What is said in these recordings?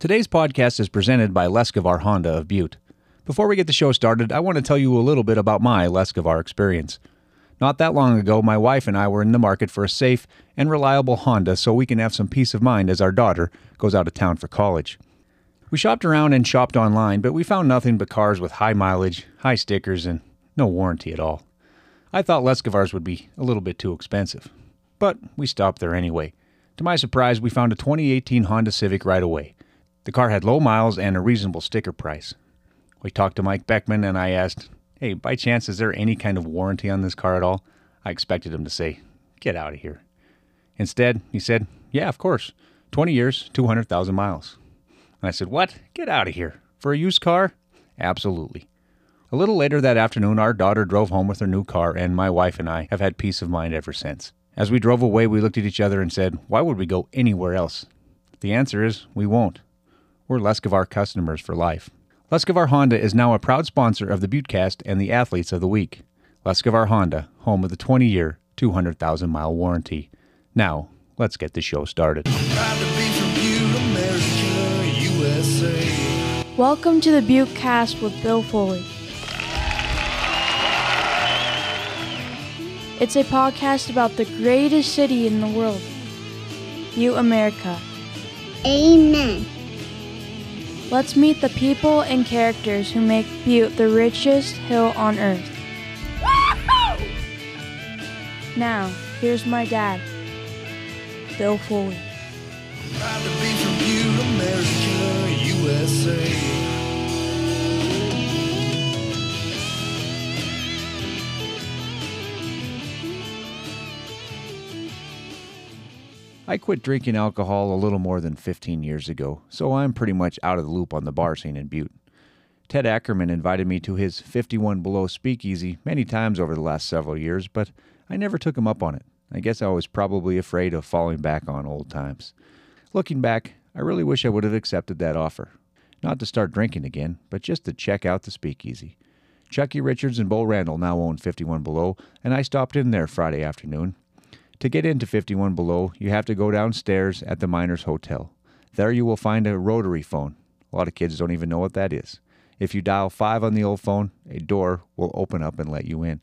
Today's podcast is presented by Leskovar Honda of Butte. Before we get the show started, I want to tell you a little bit about my Leskovar experience. Not that long ago, my wife and I were in the market for a safe and reliable Honda so we can have some peace of mind as our daughter goes out of town for college. We shopped around and shopped online, but we found nothing but cars with high mileage, high stickers, and no warranty at all. I thought Leskovars would be a little bit too expensive, but we stopped there anyway. To my surprise, we found a 2018 Honda Civic right away. The car had low miles and a reasonable sticker price. We talked to Mike Beckman and I asked, Hey, by chance, is there any kind of warranty on this car at all? I expected him to say, Get out of here. Instead, he said, Yeah, of course. 20 years, 200,000 miles. And I said, What? Get out of here. For a used car? Absolutely. A little later that afternoon, our daughter drove home with her new car, and my wife and I have had peace of mind ever since. As we drove away, we looked at each other and said, Why would we go anywhere else? The answer is, We won't. We're Leskovar customers for life. Leskovar Honda is now a proud sponsor of the Buttecast and the Athletes of the Week. Leskovar Honda, home of the 20 year, 200,000 mile warranty. Now, let's get the show started. Proud to be from Butte, America, USA. Welcome to the Buttecast with Bill Foley. It's a podcast about the greatest city in the world, Butte, America. Amen. Let's meet the people and characters who make Butte the richest hill on earth. Now, here's my dad, Bill Foley. I quit drinking alcohol a little more than 15 years ago, so I'm pretty much out of the loop on the bar scene in Butte. Ted Ackerman invited me to his 51 Below speakeasy many times over the last several years, but I never took him up on it. I guess I was probably afraid of falling back on old times. Looking back, I really wish I would have accepted that offer. Not to start drinking again, but just to check out the speakeasy. Chucky Richards and Bo Randall now own 51 Below, and I stopped in there Friday afternoon. To get into 51 Below, you have to go downstairs at the Miners Hotel. There you will find a rotary phone. A lot of kids don't even know what that is. If you dial 5 on the old phone, a door will open up and let you in.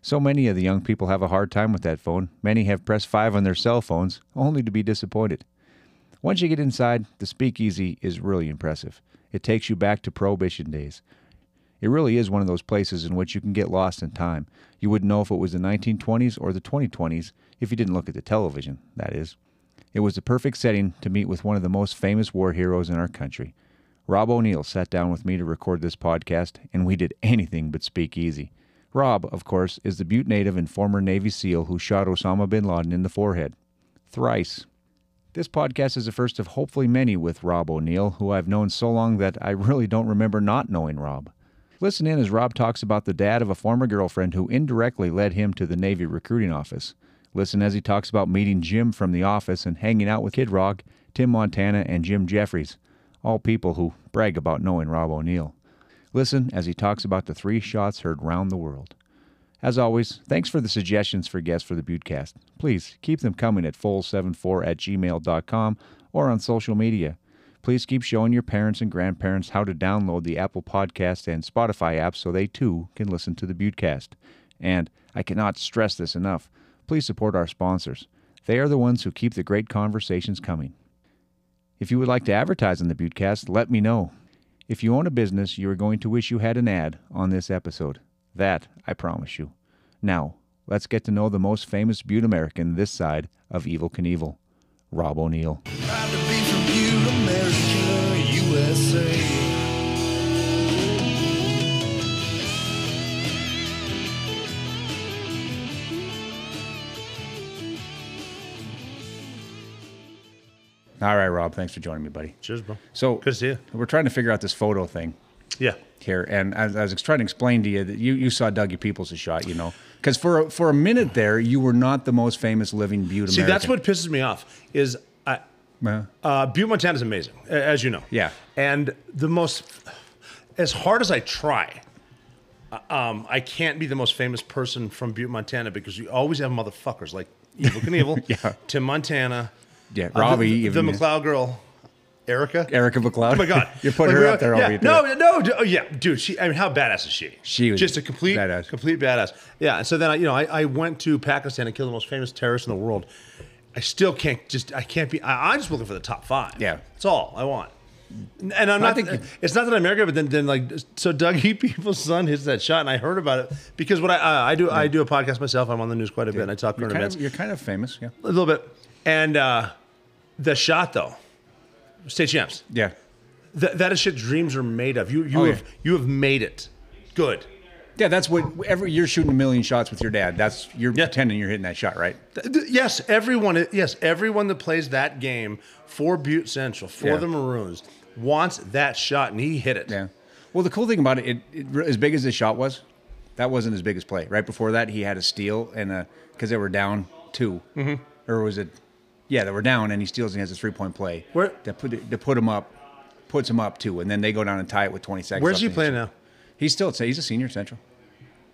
So many of the young people have a hard time with that phone. Many have pressed 5 on their cell phones, only to be disappointed. Once you get inside, the speakeasy is really impressive. It takes you back to Prohibition days. It really is one of those places in which you can get lost in time. You wouldn't know if it was the 1920s or the 2020s if you didn't look at the television, that is. It was the perfect setting to meet with one of the most famous war heroes in our country. Rob O'Neill sat down with me to record this podcast, and we did anything but speak easy. Rob, of course, is the Butte native and former Navy SEAL who shot Osama bin Laden in the forehead. Thrice. This podcast is the first of hopefully many with Rob O'Neill, who I've known so long that I really don't remember not knowing Rob. Listen in as Rob talks about the dad of a former girlfriend who indirectly led him to the Navy recruiting office. Listen as he talks about meeting Jim from the office and hanging out with Kid Rock, Tim Montana, and Jim Jefferies, all people who brag about knowing Rob O'Neill. Listen as he talks about the three shots heard round the world. As always, thanks for the suggestions for guests for the Buttecast. Please keep them coming at full74 at gmail.com or on social media. Please keep showing your parents and grandparents how to download the Apple Podcast and Spotify apps so they too can listen to the Buttecast. And I cannot stress this enough. Please support our sponsors. They are the ones who keep the great conversations coming. If you would like to advertise on the Buttecast, let me know. If you own a business, you are going to wish you had an ad on this episode. That I promise you. Now, let's get to know the most famous Butte American this side of Evel Knievel, Rob O'Neill. All right, Rob, thanks for joining me, buddy. Cheers, bro. So, Good to see you. we're trying to figure out this photo thing Yeah. here, and as I was trying to explain to you that you, you saw Dougie Peoples' shot, you know, because for a, for a minute there, you were not the most famous living Butte See, American. that's what pisses me off. Is I, Well, uh, Butte, Montana is amazing, as you know. Yeah. And the most, as hard as I try, uh, um, I can't be the most famous person from Butte, Montana, because you always have motherfuckers like Evel Knievel, Yeah. Tim Montana, yeah, uh, Robbie, the, the McLeod girl, Erica. Erica McLeod. Oh my god, You're putting Like, her up there. Yeah, you, too. no, no, d- oh, yeah, dude. She, I mean, how badass is she? She was just a complete, badass. complete badass. Yeah. And so then I, you know, I, I went to Pakistan and killed the most famous terrorist in the world. I still can't just, I can't be. I, I'm just looking for the top five. Yeah. that's all I want. And I'm not. think- it's not that I'm arrogant, but then, then like, so Dougie People's son hits that shot, and I heard about it because what I, uh, I do, I do a podcast myself. I'm on the news quite a bit. and I talk current events of, you're kind of famous. Yeah. a little bit, and uh, the shot though, state champs. Yeah. That, that is shit dreams are made of. You you Oh, have yeah. you have made it. Good. Yeah, that's what every you're shooting a million shots with your dad. That's you're Yeah. pretending you're hitting that shot, right? Yes, everyone. Yes, everyone that plays that game for Butte Central for Yeah. the Maroons wants that shot, and he hit it. Yeah. Well, the cool thing about it, it, it as big as this shot was, that wasn't his biggest play. Right before that, he had a steal and a because they were down 2 mm-hmm. or was it? Yeah, they were down, and he steals and has a three point play. Where- that put it, to put him up, puts him up two, and then they go down and tie it with 20 seconds. Where's left he in the playing now? He's still he's a senior at Central.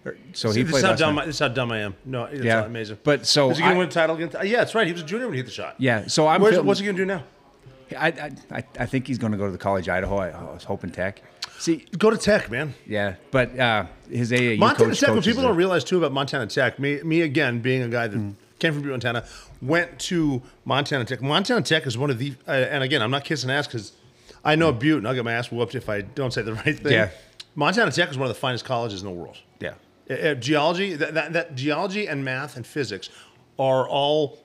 Or- So he this, played how last dumb night. I, this is how dumb I am. No, it's Yeah. amazing. But so is he I- to win a title again? Uh, Yeah, that's right. He was a junior when he hit the shot. Yeah, so I'm Where's, feeling- what's he going to do now? I, I, I, I think he's going to go to the college Idaho. I, I was hoping Tech. See, Go to Tech, man. yeah, but uh, his AAU Montana coach Tech. What coaches people there. don't realize too about Montana Tech, me, me again being a guy that Mm. came from Butte, Montana, went to Montana Tech. Montana Tech is one of the, uh, and again, I'm not kissing ass because I know Butte, and I'll get my ass whooped if I don't say the right thing. Yeah. Montana Tech is one of the finest colleges in the world. Yeah, Uh, uh, geology, that, that, that geology and math and physics are all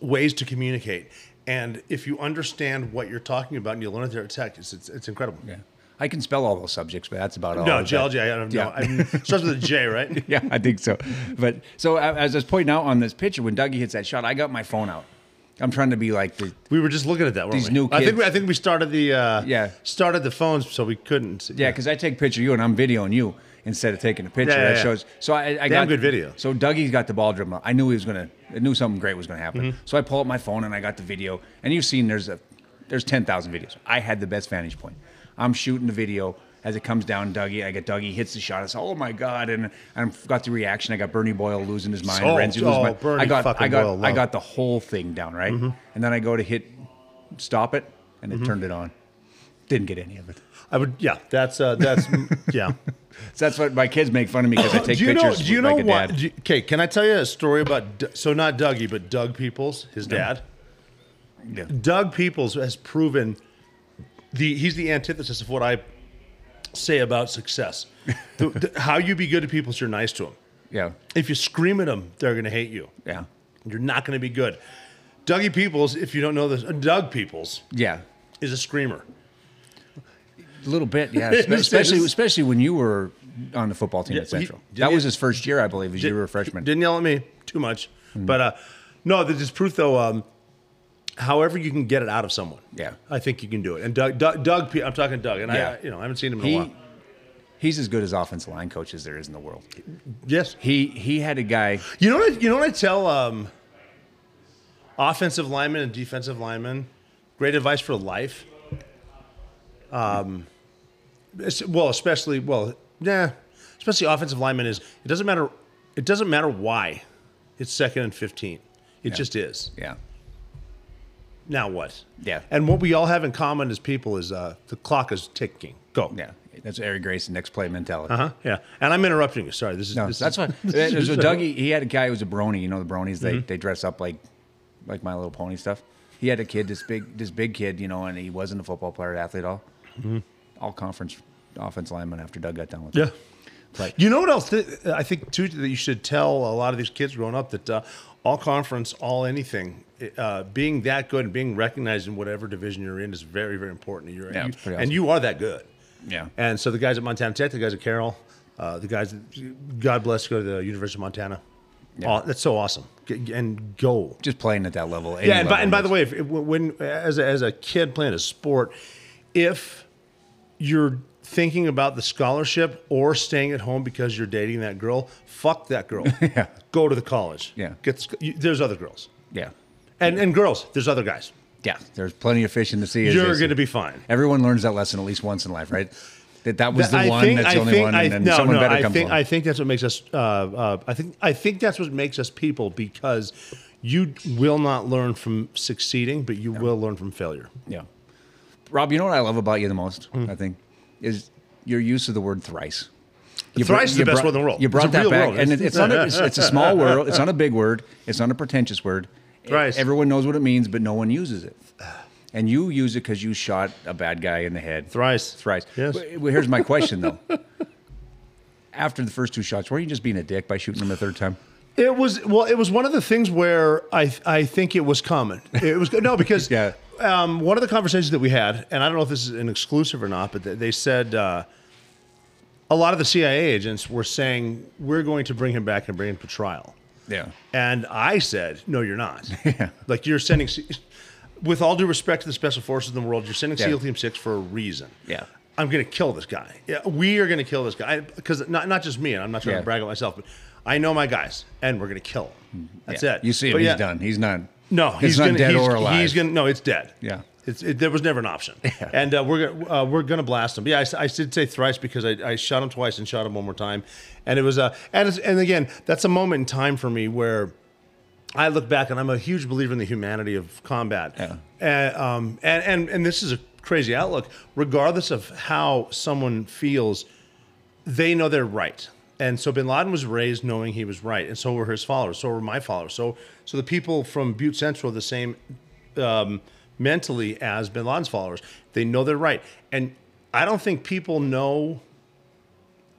ways to communicate. And if you understand what you're talking about and you learn it there at Tech, it's, it's, it's incredible. yeah. I can spell all those subjects, but that's about all. No, geology, I don't know. Yeah. I mean, it starts with a J, right? yeah, I think so. But so as I was pointing out on this picture, when Dougie hits that shot, I got my phone out. I'm trying to be like the We were just looking at that. Weren't These we? new I think kids. we, I think we started the uh, Yeah. started the phones so we couldn't. yeah, because I take a picture of you and I'm videoing you instead of taking a picture. Yeah, yeah, that shows. So I, I Damn got good video. So Dougie's got the ball dribbling. I knew he was gonna. I knew something great was gonna happen. Mm-hmm. So I pull up my phone and I got the video. And you've seen there's a there's ten thousand videos. I had the best vantage point. I'm shooting the video as it comes down. Dougie, I get Dougie hits the shot. I say, "Oh my god!" And I've got the reaction. I got Bernie Boyle losing his mind. Oh, Renzi losing oh, my- Bernie I got fucking I got Boyle, I got the whole thing down right. Mm-hmm. And then I go to hit stop it, and it turned it on. Didn't get any of it. I would. Yeah, that's uh, that's yeah. So that's what my kids make fun of me because I take do you know? pictures Do you know like what? you- Okay, can I tell you a story about? D- So not Dougie, but Doug Peoples, his dad. Yeah. Doug Peoples has proven the he's the antithesis of what I say about success. the, the- how you be good to people is you're nice to them. Yeah. If you scream at them, they're going to hate you. Yeah. You're not going to be good. Dougie Peoples, if you don't know this, Doug Peoples Yeah. is a screamer. A little bit, yeah. Especially especially when you were on the football team Yeah, at Central. he- that was his first year, I believe, as you were a freshman. Didn't yell at me too much, but uh, no, this is proof though. Um, however, you can get it out of someone. Yeah. I think you can do it. And Doug, Doug, Doug I'm talking Doug, and Yeah. I, you know, I haven't seen him in a while. he's as good as offensive line coach as there is in the world. Yes, He he had a guy. you know what? I, you know what I tell um, offensive linemen and defensive linemen. Great advice for life. Um, well, especially well, yeah, especially offensive linemen is it doesn't matter. It doesn't matter why it's second and fifteen. It just is. Yeah. Now what? Yeah. And what we all have in common as people is uh, the clock is ticking. Go. Yeah. That's Eric Grayson next play mentality. Uh huh. Yeah. And I'm interrupting you. Sorry. This is No, this that's what. So Dougie, he had a guy who was a brony. You know the bronies. They Mm-hmm. they dress up like like My Little Pony stuff. He had a kid, this big this big kid, you know, and he wasn't a football player, athlete at all. All conference offense lineman after Doug got done with. Mm-hmm. Yeah. Like, You know what else? Th- I think too that you should tell a lot of these kids growing up that uh, all conference, all anything, uh, being that good and being recognized in whatever division you're in is very, very important. You're, Yeah, you- pretty and you are that good. Yeah. And so the guys at Montana Tech, the guys at Carroll, uh, the guys, God bless, go to the University of Montana. Yeah. Oh, that's so awesome. And go. just playing at that level. Yeah, and by, and by the way, if, if- when as a, as a kid playing a sport, if you're thinking about the scholarship or staying at home because you're dating that girl, fuck that girl. Yeah. Go to the college. Yeah. Get the you, there's other girls. yeah, And and girls, there's other guys. yeah, there's plenty of fish in the sea. You're going to be fine. Everyone learns that lesson at least once in life, right? That that was the I one. think- that's I only think- one, I- and then no, someone no, better I comes think, along. I think that's what makes us. Uh, uh, I think I think that's what makes us people because you will not learn from succeeding, but you will learn from failure. yeah. Rob, you know what I love about you the most? Hmm. I think is your use of the word thrice. You Thrice is the best brought- word in the world. You brought that back, word. and it, it's not. A, it's, it's a small word. It's not a big word. It's not a pretentious word. Thrice. Everyone knows what it means, but no one uses it. And you use it because you shot a bad guy in the head. Thrice. Thrice. Yes. Well, here's my question though. After the first two shots, were you just being a dick by shooting him a third time? It was well. It was one of the things where I I think it was common. It was no because Yeah. um, one of the conversations that we had, and I don't know if this is an exclusive or not, but they, they said uh, a lot of the CIA agents were saying we're going to bring him back and bring him to trial, Yeah. and I said no, you're not. yeah. Like you're sending. With all due respect to the special forces in the world, you're sending Yeah. SEAL Team Six for a reason. Yeah. I'm going to kill this guy. Yeah, we are going to kill this guy because not not just me, and I'm not trying Yeah. to brag on myself, but I know my guys, and we're going to kill him. That's Yeah. it. You see him, But he's yeah, done. He's not. No, he's not gonna, dead he's, or alive. He's gonna no, it's dead. Yeah. It's, it, there was never an option, and uh, we're gonna uh, we're gonna blast him. But yeah, I did say thrice because I, I shot him twice and shot him one more time, and it was uh, and it's, and again that's a moment in time for me where I look back and I'm a huge believer in the humanity of combat. Yeah. And, um, and, and, and this is a crazy outlook. Regardless of how someone feels, they know they're right. And so Bin Laden was raised knowing he was right, and so were his followers. So were my followers. So so the people from Butte Central are the same um, mentally as Bin Laden's followers. They know they're right, and I don't think people know.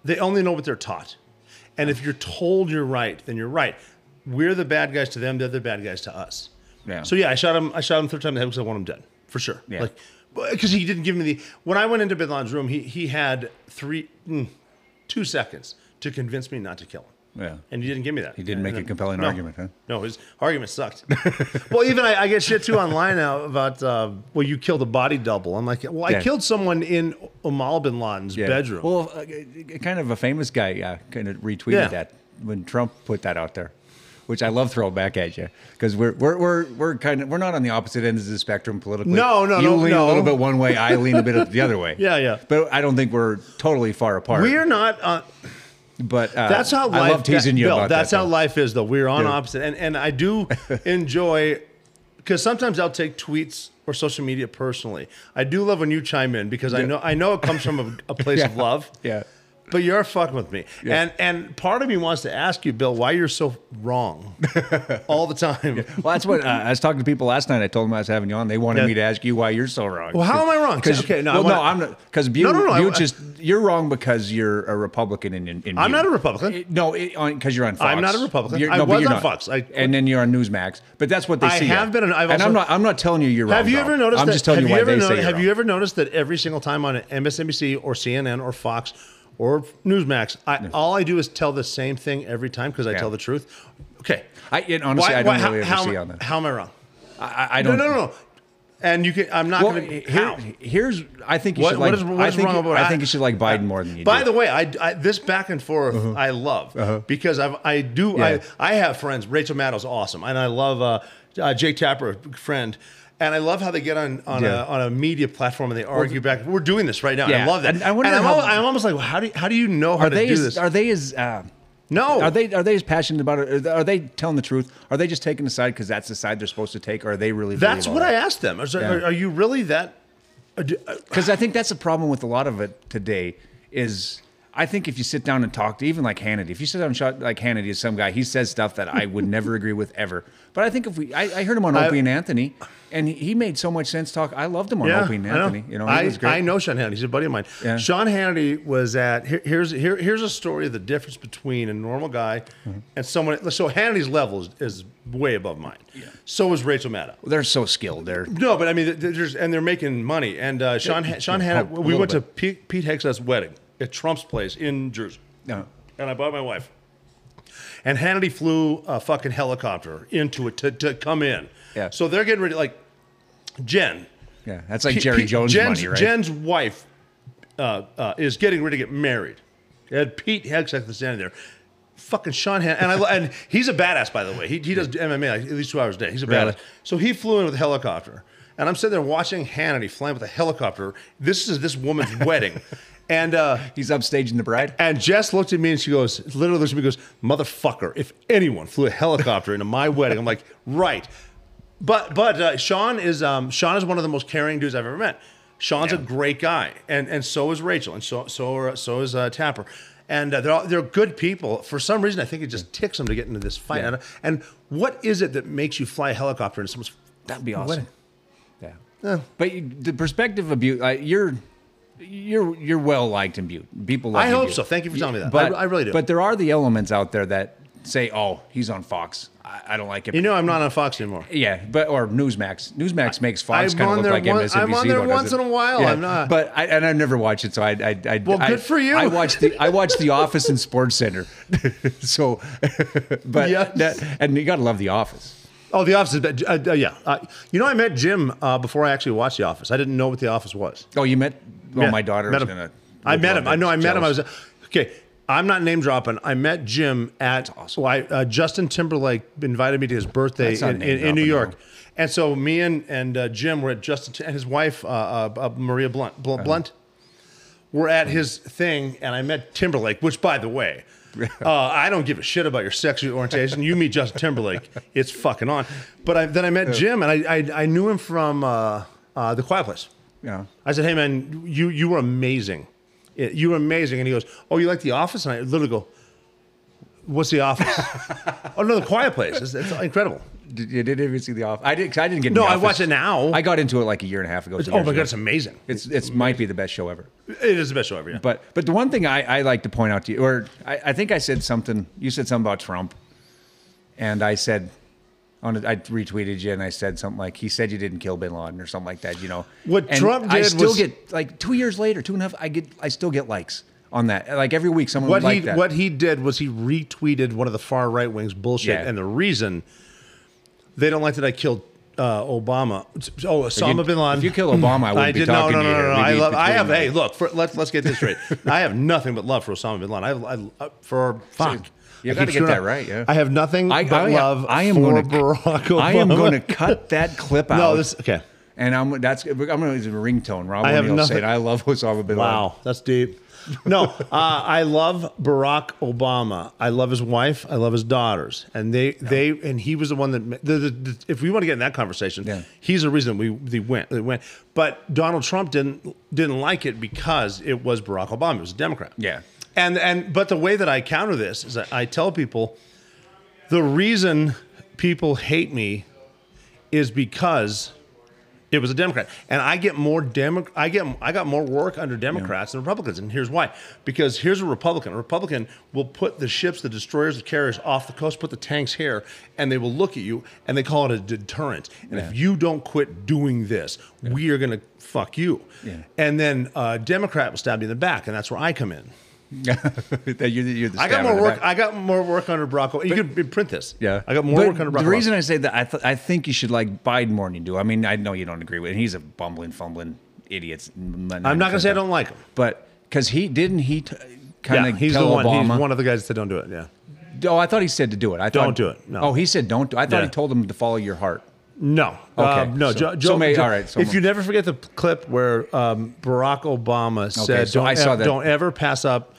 They only know what they're taught, and if you're told you're right, then you're right. We're the bad guys to them; they're the bad guys to us. Yeah. So yeah, I shot him. I shot him third time in the head because I want him dead for sure. Yeah. Like because he didn't give me the. When I went into Bin Laden's room, he he had three, mm, two seconds to convince me not to kill him. Yeah. And he didn't give me that. He didn't make a compelling No. argument, huh? No, his argument sucked. well, even I, I get shit too online now about, uh, well, you killed a body double. I'm like, well, I Yeah. killed someone in Osama bin Laden's bedroom. Well, uh, kind of a famous guy uh, kind of retweeted Yeah. that when Trump put that out there, which I love throwing back at you because we're we're we're we're kind of we're not on the opposite ends of the spectrum politically. No, no, you no, You lean no. a little bit one way, I lean a bit the other way. Yeah, yeah. But I don't think we're totally far apart. we are not. But uh, That's how life. I love teasing that- you Bill, about That's that. how life is, though. We're on Yeah. opposite, and and I do enjoy because sometimes I'll take tweets or social media personally. I do love when you chime in because I know I know it comes from a, a place of love. Yeah. But you're fucking with me, Yeah. and and part of me wants to ask you, Bill, why you're so wrong all the time. Well, that's what uh, I was talking to people last night. I told them I was having you on. They wanted Yeah. me to ask you why you're so wrong. Well, how am I wrong? Because Okay, no, I well, no, wanna- I'm not. Because Butte, No, no, no, I- just you're wrong because you're a Republican in. in, in I'm not a Republican. It- no, because you're on Fox. I'm not a Republican. You're- I no, but was you're on not. Fox. I- and then you're on Newsmax. But that's what they I see. I have been on- I've and also- I'm not. I'm not telling you you're wrong. Have you ever noticed? I'm that, just telling you why they say Have you ever noticed that every single time on MSNBC or CNN or Fox or Newsmax, I, all I do is tell the same thing every time because I Yeah. tell the truth. Okay. I, and honestly, I don't really how, ever see how, on that. how am I wrong? I, I- I don't. no, no, no. And you can. I'm not Well, going to. here, here's. I think you What- should what like. is- what I is think wrong about- I think you should like Biden more than you do. By do. the way, I, I this back and forth I love because I've, I do Uh-huh. Yeah. I I have friends. Rachel Maddow's awesome, and I love uh, uh, Jake Tapper, a friend. And I love how they get on on, Yeah. a, on a media platform and they argue back. We're doing this right now. Yeah. I love that. And I wonder I'm, how- I'm almost like, how do you, how do you know how are to they do as, this? Are they as? Uh, no, Are they are they as passionate about it? Are they telling the truth? Are they just taking the side because that's the side they're supposed to take? Or are they really? That's what I asked them. Was Yeah. are, are you really that? uh, uh, Because I think that's the problem with a lot of it today. Is I think if you sit down and talk to even like Hannity, if you sit down and shot like Hannity is some guy, he says stuff that I would never agree with ever. But I think if we, I, I heard him on I- Opie and Anthony, and he, he made so much sense talk. I loved him on Yeah, Opie and I know. Anthony. You know, I, was great. I know Sean Hannity. He's a buddy of mine. Yeah. Sean Hannity was at here, here's here, here's a story of the difference between a normal guy Mm-hmm. and someone. So Hannity's level is, is way above mine. Yeah. So is Rachel Maddow. They're so skilled. They're No, but I mean, there's and they're making money. And uh, Sean Yeah, Sean Hannity, we went to bit. Pete, Pete Hegseth's wedding at Trump's place in Jersey, no. and I bought my wife. And Hannity flew a fucking helicopter into it to, to come in. Yeah. So they're getting ready, like Jen, Yeah, that's like Jerry Jones Jen's, money, right? Jen's wife uh, uh, is getting ready to get married. Had Pete Hegseth standing there. Fucking Sean Han- and I and he's a badass by the way. He, he does MMA like at least two hours a day. He's a Really? badass. So he flew in with a helicopter, and I'm sitting there watching Hannity flying with a helicopter. This is this woman's wedding, and uh, He's upstaging the bride. and Jess looked at me and she goes, literally looks at me and goes, motherfucker, if anyone flew a helicopter into my wedding, I'm like, right. But but uh, Sean is um, Sean is one of the most caring dudes I've ever met. Sean's a great guy, and and so is Rachel, and so so are, so is uh, Tapper, and uh, they're all, they're good people. For some reason, I think it just ticks them to get into this fight. Yeah. And, and what is it that makes you fly a helicopter into someone's? That'd be awesome. wedding? Yeah. But you, the perspective of Butte, uh, you're you're you're well liked in Butte. People love I hope Butte. so. Thank you for telling me that. But I- I really do. But there are the elements out there that say, "Oh, he's on Fox. I, I don't like it." You know, I'm not on Fox anymore. Yeah, but or Newsmax. Newsmax makes Fox kind of look like one- MSNBC. I'm on there once in a while. I'm not- But I and I've never watched it, so I. I, I Well, I- good for you. I watched the I watched The Office and Sports Center. so, but Yes. that, and you got to love The Office. Oh, The Office. Is, uh, uh, yeah, uh, you know, I met Jim uh, before I actually watched The Office. I didn't know what The Office was. Oh, you met? Yeah, my daughter met gonna. I met him. I know. I met him. I was okay. I'm not name dropping. I met Jim at awesome. well, I, uh, Justin Timberlake invited me to his birthday in, in, in New York, and so me and and uh, Jim were at Justin and his wife uh, uh, uh, Maria Blunt Uh-huh. Blunt. Blunt were at his thing, and I met Timberlake. Which, by the way. Uh, I don't give a shit about your sexual orientation. You meet Justin Timberlake, it's fucking on. But I, then I met Jim, and I, I, I knew him from uh, uh, The Quiet Place. Yeah. I said, "Hey man, you you were amazing. You were amazing." And he goes, "Oh, you like The Office?" And I literally go, "What's The Office?" oh no, The Quiet Place. It's, it's incredible. Did, you didn't even see The Office? I did. 'cause I didn't get. No, I watch it now. I got into it like a year and a half ago. two oh my god, it's amazing. It's it's might be the best show ever. It is the best show ever. Yeah. But but the one thing I, I like to point out to you, or I, I think I said something. You said something about Trump, and I said, on a, I retweeted you, and I said something like he said you didn't kill Bin Laden or something like that. You know What And Trump I did still was- get like two years later, two and a half. I get I still get likes on that. Like every week, someone what would he like that. what he did was he retweeted one of the far right wings bullshit, Yeah. and the reason they don't like that I killed uh, Obama. Oh, Osama you- bin Laden. if you kill Obama, I wouldn't be did talking no, to no, you no, no, no. I love. I have. Hey, look. For, let's let's get this straight. I have nothing but love for Osama bin Laden. I, I, I for fuck. You I gotta get screwing that up. right, yeah. I have nothing I, but I, love I am for gonna, Barack Obama. I am going to cut that clip out. No, this okay. and I'm that's I'm going to use a ringtone. Rob I have O'Neill nothing- saying, "I love Osama bin Laden." Wow, that's deep. No, uh, I love Barack Obama. I love his wife. I love his daughters, and they they and he was the one that. ma- The, the, the, if we want to get in that conversation, Yeah. he's the reason we they went. They went, but Donald Trump didn't didn't like it because it was Barack Obama. It was a Democrat. Yeah. And and but the way that I counter this is that I tell people the reason people hate me is because it was a Democrat, and I get more Demo- I get I got more work under Democrats than Republicans, and here's why: because here's a Republican. A Republican will put the ships, the destroyers, the carriers off the coast, put the tanks here, and they will look at you and they call it a deterrent. And if you don't quit doing this, we are going to fuck you. Yeah. And then a Democrat will stab you in the back, and that's where I come in. You're, you're the I got more work. I got more work under Barack. Obama. You could print this. Yeah, I got more But work under Barack. The reason. I say that I th- I think you should like Biden more than you do. I mean, I know you don't agree with, and he's a bumbling, fumbling idiot. I'm not going to say I don't like him. but because he didn't he t- kind Yeah, he's the one. Obama. He's one of the guys that said don't do it. Yeah. oh, I thought he said to do it. I Don't thought, do it, no. Oh, he said don't. do I thought Yeah. he told him to follow your heart. No. Okay, Uh, no. so- Joe, so may- Joe- all right, so- if you never forget the clip where um, Barack Obama said, so don't, I saw ev- that. don't ever pass up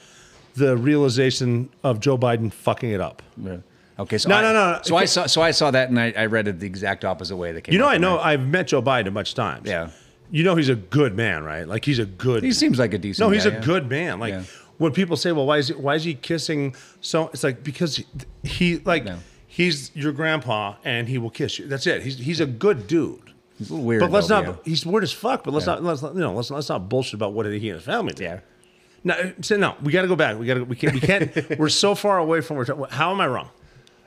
the realization of Joe Biden fucking it up. Yeah. Okay, so No, I, no, no, no. So I saw so I saw that and I, I read it the exact opposite way. That came. You know, I know that. I've met Joe Biden a bunch of times. Yeah. You know, he's a good man, right? Like he's a good. He seems like a decent. No, he's guy, a yeah. good man. Like Yeah. when people say, "Well, why is he, why is he kissing?" So it's like because he, like Yeah. he's your grandpa and he will kiss you. That's it. He's he's a good dude. He's a little weird. But let's though, not. yeah. He's weird as fuck. But let's not. Let's not, you know. Let's, let's not bullshit about what he and his family did. Yeah. No, so no. We got to go back. We got to. We can't. We can't. we're so far away from. Where, how am I wrong?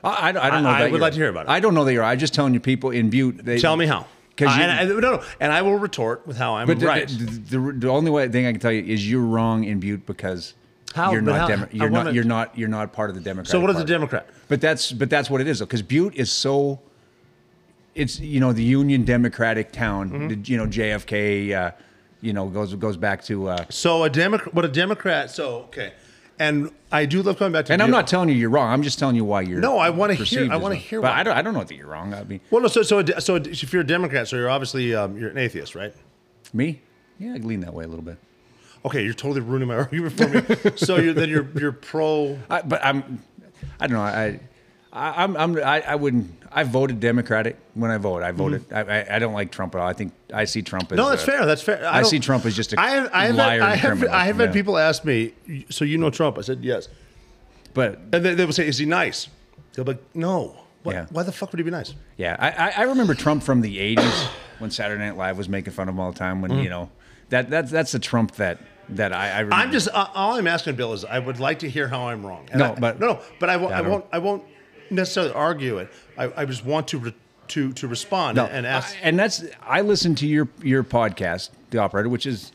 I, I, I don't know. I- I would like to hear about it. I don't know that you're. I'm just telling you, people in Butte. They, Tell me how. Because and I, no, no, and I will retort with how I'm But right. the, the, the only way thing I can tell you is you're wrong in Butte because How? you're not how- Demo- you're wanna- not you're not you're not part of the Democrat. so what is a Party. Democrat? But that's but that's what it is though, because Butte is so. It's you know the Union Democratic town. Mm-hmm. The, you know JFK. Uh, you know goes goes back to. Uh, So a Democrat. What a Democrat. So okay. And I do love coming back to. and I'm not telling you you're wrong. I'm just telling you why you're. No, I wanna hear- I wanna hear But why. I don't. I don't know that you're wrong. I mean, Well, no. So so a, so if you're a Democrat, so you're obviously um, you're an atheist, right? me. Yeah, I lean that way a little bit. Okay, you're totally ruining my argument for me. so you're then you're you're pro. I, but I'm, I don't know. I, I, I'm, I'm, I, I wouldn't. I voted Democratic when I vote. I voted. I, I, I don't like Trump at all. I think I see Trump as Mm-hmm. No, that's a- fair. That's fair. I don't- see Trump as just a I have, I have, liar I and have. I have had Yeah. people ask me, so you know Trump? I said yes, But and they, they would say, "Is he nice?" They'll be like, "No." Why, Yeah. why the fuck would he be nice? yeah, I, I, I remember Trump from the '80s when Saturday Night Live was making fun of him all the time. When you know that that's that's the Trump that that I. I remember. I'm just uh, all I'm asking, Bill, is I would like to hear how I'm wrong. And No, I- but- no, no, but I, won't. I I, won't. I won't necessarily argue it. I, I just want to re, to to respond no, and ask. I- and that's I listen to your your podcast, The Operator, which is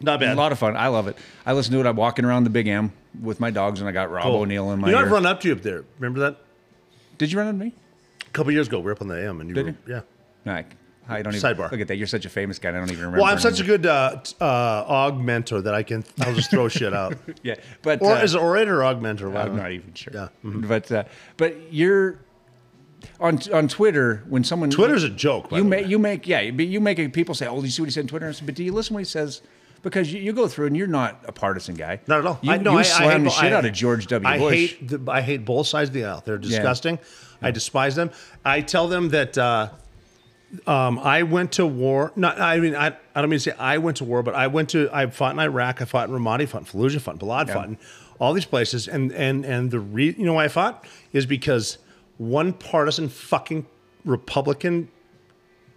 not bad. a lot of fun. I love it. I listen to it. I'm walking around the Big M with my dogs, and I got Rob Cool. O'Neill in my You know, ear. I've run up to you up there. Remember that? Did you run into me? A couple years ago, we were up on the AM, and you Did were, you? yeah. No, I, I don't even Sidebar. look at that. You're such a famous guy. I don't even remember. Well, I'm such a good uh, t- uh, augmenter that I can. I'll just throw shit out. yeah, but Or uh, is it orator or augmenter? Why I'm not? even sure. Yeah. Mm-hmm. But uh, but you're on on Twitter when someone Twitter's a joke. By you make you make yeah, but you make people say, "Oh, do you see what he said on Twitter?" Said, but do you listen what he says? Because you, you go through and you're not a partisan guy. Not at all. You, I, no, you I, I slam hate, the shit I- out of George W. I Bush. hate the, I hate both sides of the aisle. They're disgusting. I despise them. I tell them that uh, um, I went to war. Not, I mean, I, I don't mean to say I went to war, but I went to. I fought in Iraq. I fought in Ramadi. Fought in Fallujah. Fought in Balad. Fought in all these places. And and and the reason, you know why I fought is because one partisan fucking Republican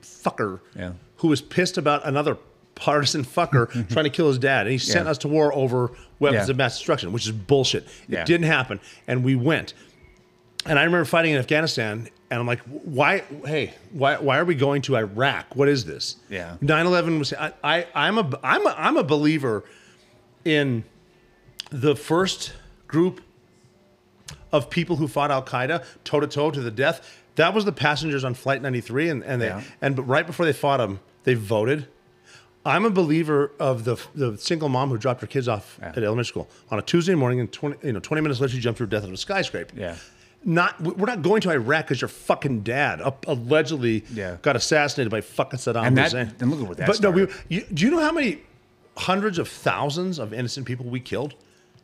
fucker Yeah. who was pissed about another partisan fucker trying to kill his dad. And he sent Yeah. us to war over weapons Yeah. of mass destruction, which is bullshit. Yeah. It didn't happen. And we went. And I remember fighting in Afghanistan, and I'm like, why, hey, why, why are we going to Iraq? What is this? Yeah. 9 11 was, I, I, I'm, a, I'm, a, I'm a believer in the first group of people who fought Al Qaeda toe to toe to the death. That was the passengers on Flight 93, and, and they Yeah. and but right before they fought them, they voted. I'm a believer of the the single mom who dropped her kids off at elementary school on a Tuesday morning, and 20 you know 20 minutes later she jumped through death of a skyscraper. Yeah. Not we're not going to Iraq because your fucking dad up- allegedly Yeah. got assassinated by fucking Saddam And that- Hussein. and look at what that But no, we, you, do you know how many hundreds of thousands of innocent people we killed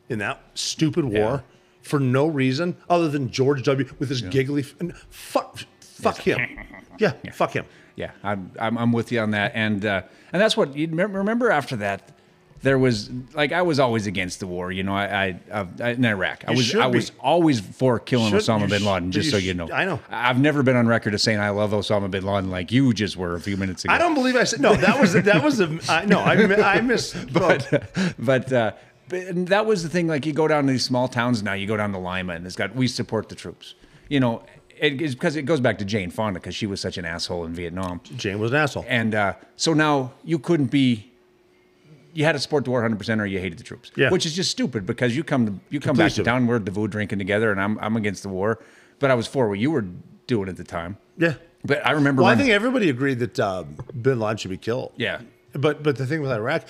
in that stupid war Yeah. for no reason other than George W. with his giggly f- and fuck fuck him. Yeah, fuck him. Yeah, I'm, I'm, I'm with you on that, and uh, and that's what you remember. After that, there was like I was always against the war. You know, I, I, I in Iraq, I You was I be. was always for killing Should- Osama bin Laden. Just so sh- you know, I know. I've never been on record as saying I love Osama bin Laden like you just were a few minutes ago. I don't believe I said no. That was that was a I, no. I I miss. but but uh, but that was the thing. Like you go down to these small towns now. You go down to Lima, and it's got we support the troops. You know, it is because it goes back to Jane Fonda because she was such an asshole in Vietnam. Jane was an asshole. And uh, so now you couldn't be. You had to support the war 100 percent, or you hated the troops. Yeah. Which is just stupid because you come to, you come back to stupid. town. We're at Davao drinking together, and I'm I'm against the war, but I was for what you were doing at the time. yeah. But I remember. Well, I think everybody agreed that uh, Bin Laden should be killed. Yeah. But but the thing with Iraq,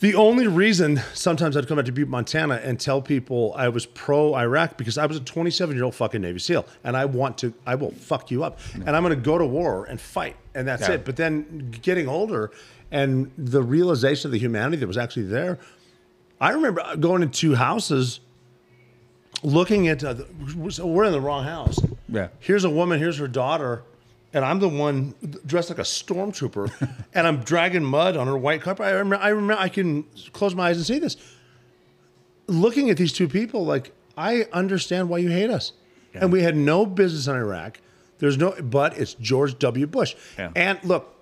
the only reason sometimes I'd come back to Butte, Montana, and tell people I was pro Iraq because I was a 27 year old fucking Navy SEAL, and I want to, I will fuck you up, and I'm going to go to war and fight, and that's Yeah. it. But then getting older, and the realization of the humanity that was actually there, I remember going into houses. Looking at, uh, so we're in the wrong house. Yeah. Here's a woman. Here's her daughter, and I'm the one dressed like a stormtrooper, and I'm dragging mud on her white carpet. I remember, I remember, I can close my eyes and see this. Looking at these two people, like I understand why you hate us, and we had no business in Iraq. There's no, but it's George W. Bush. Yeah. And look,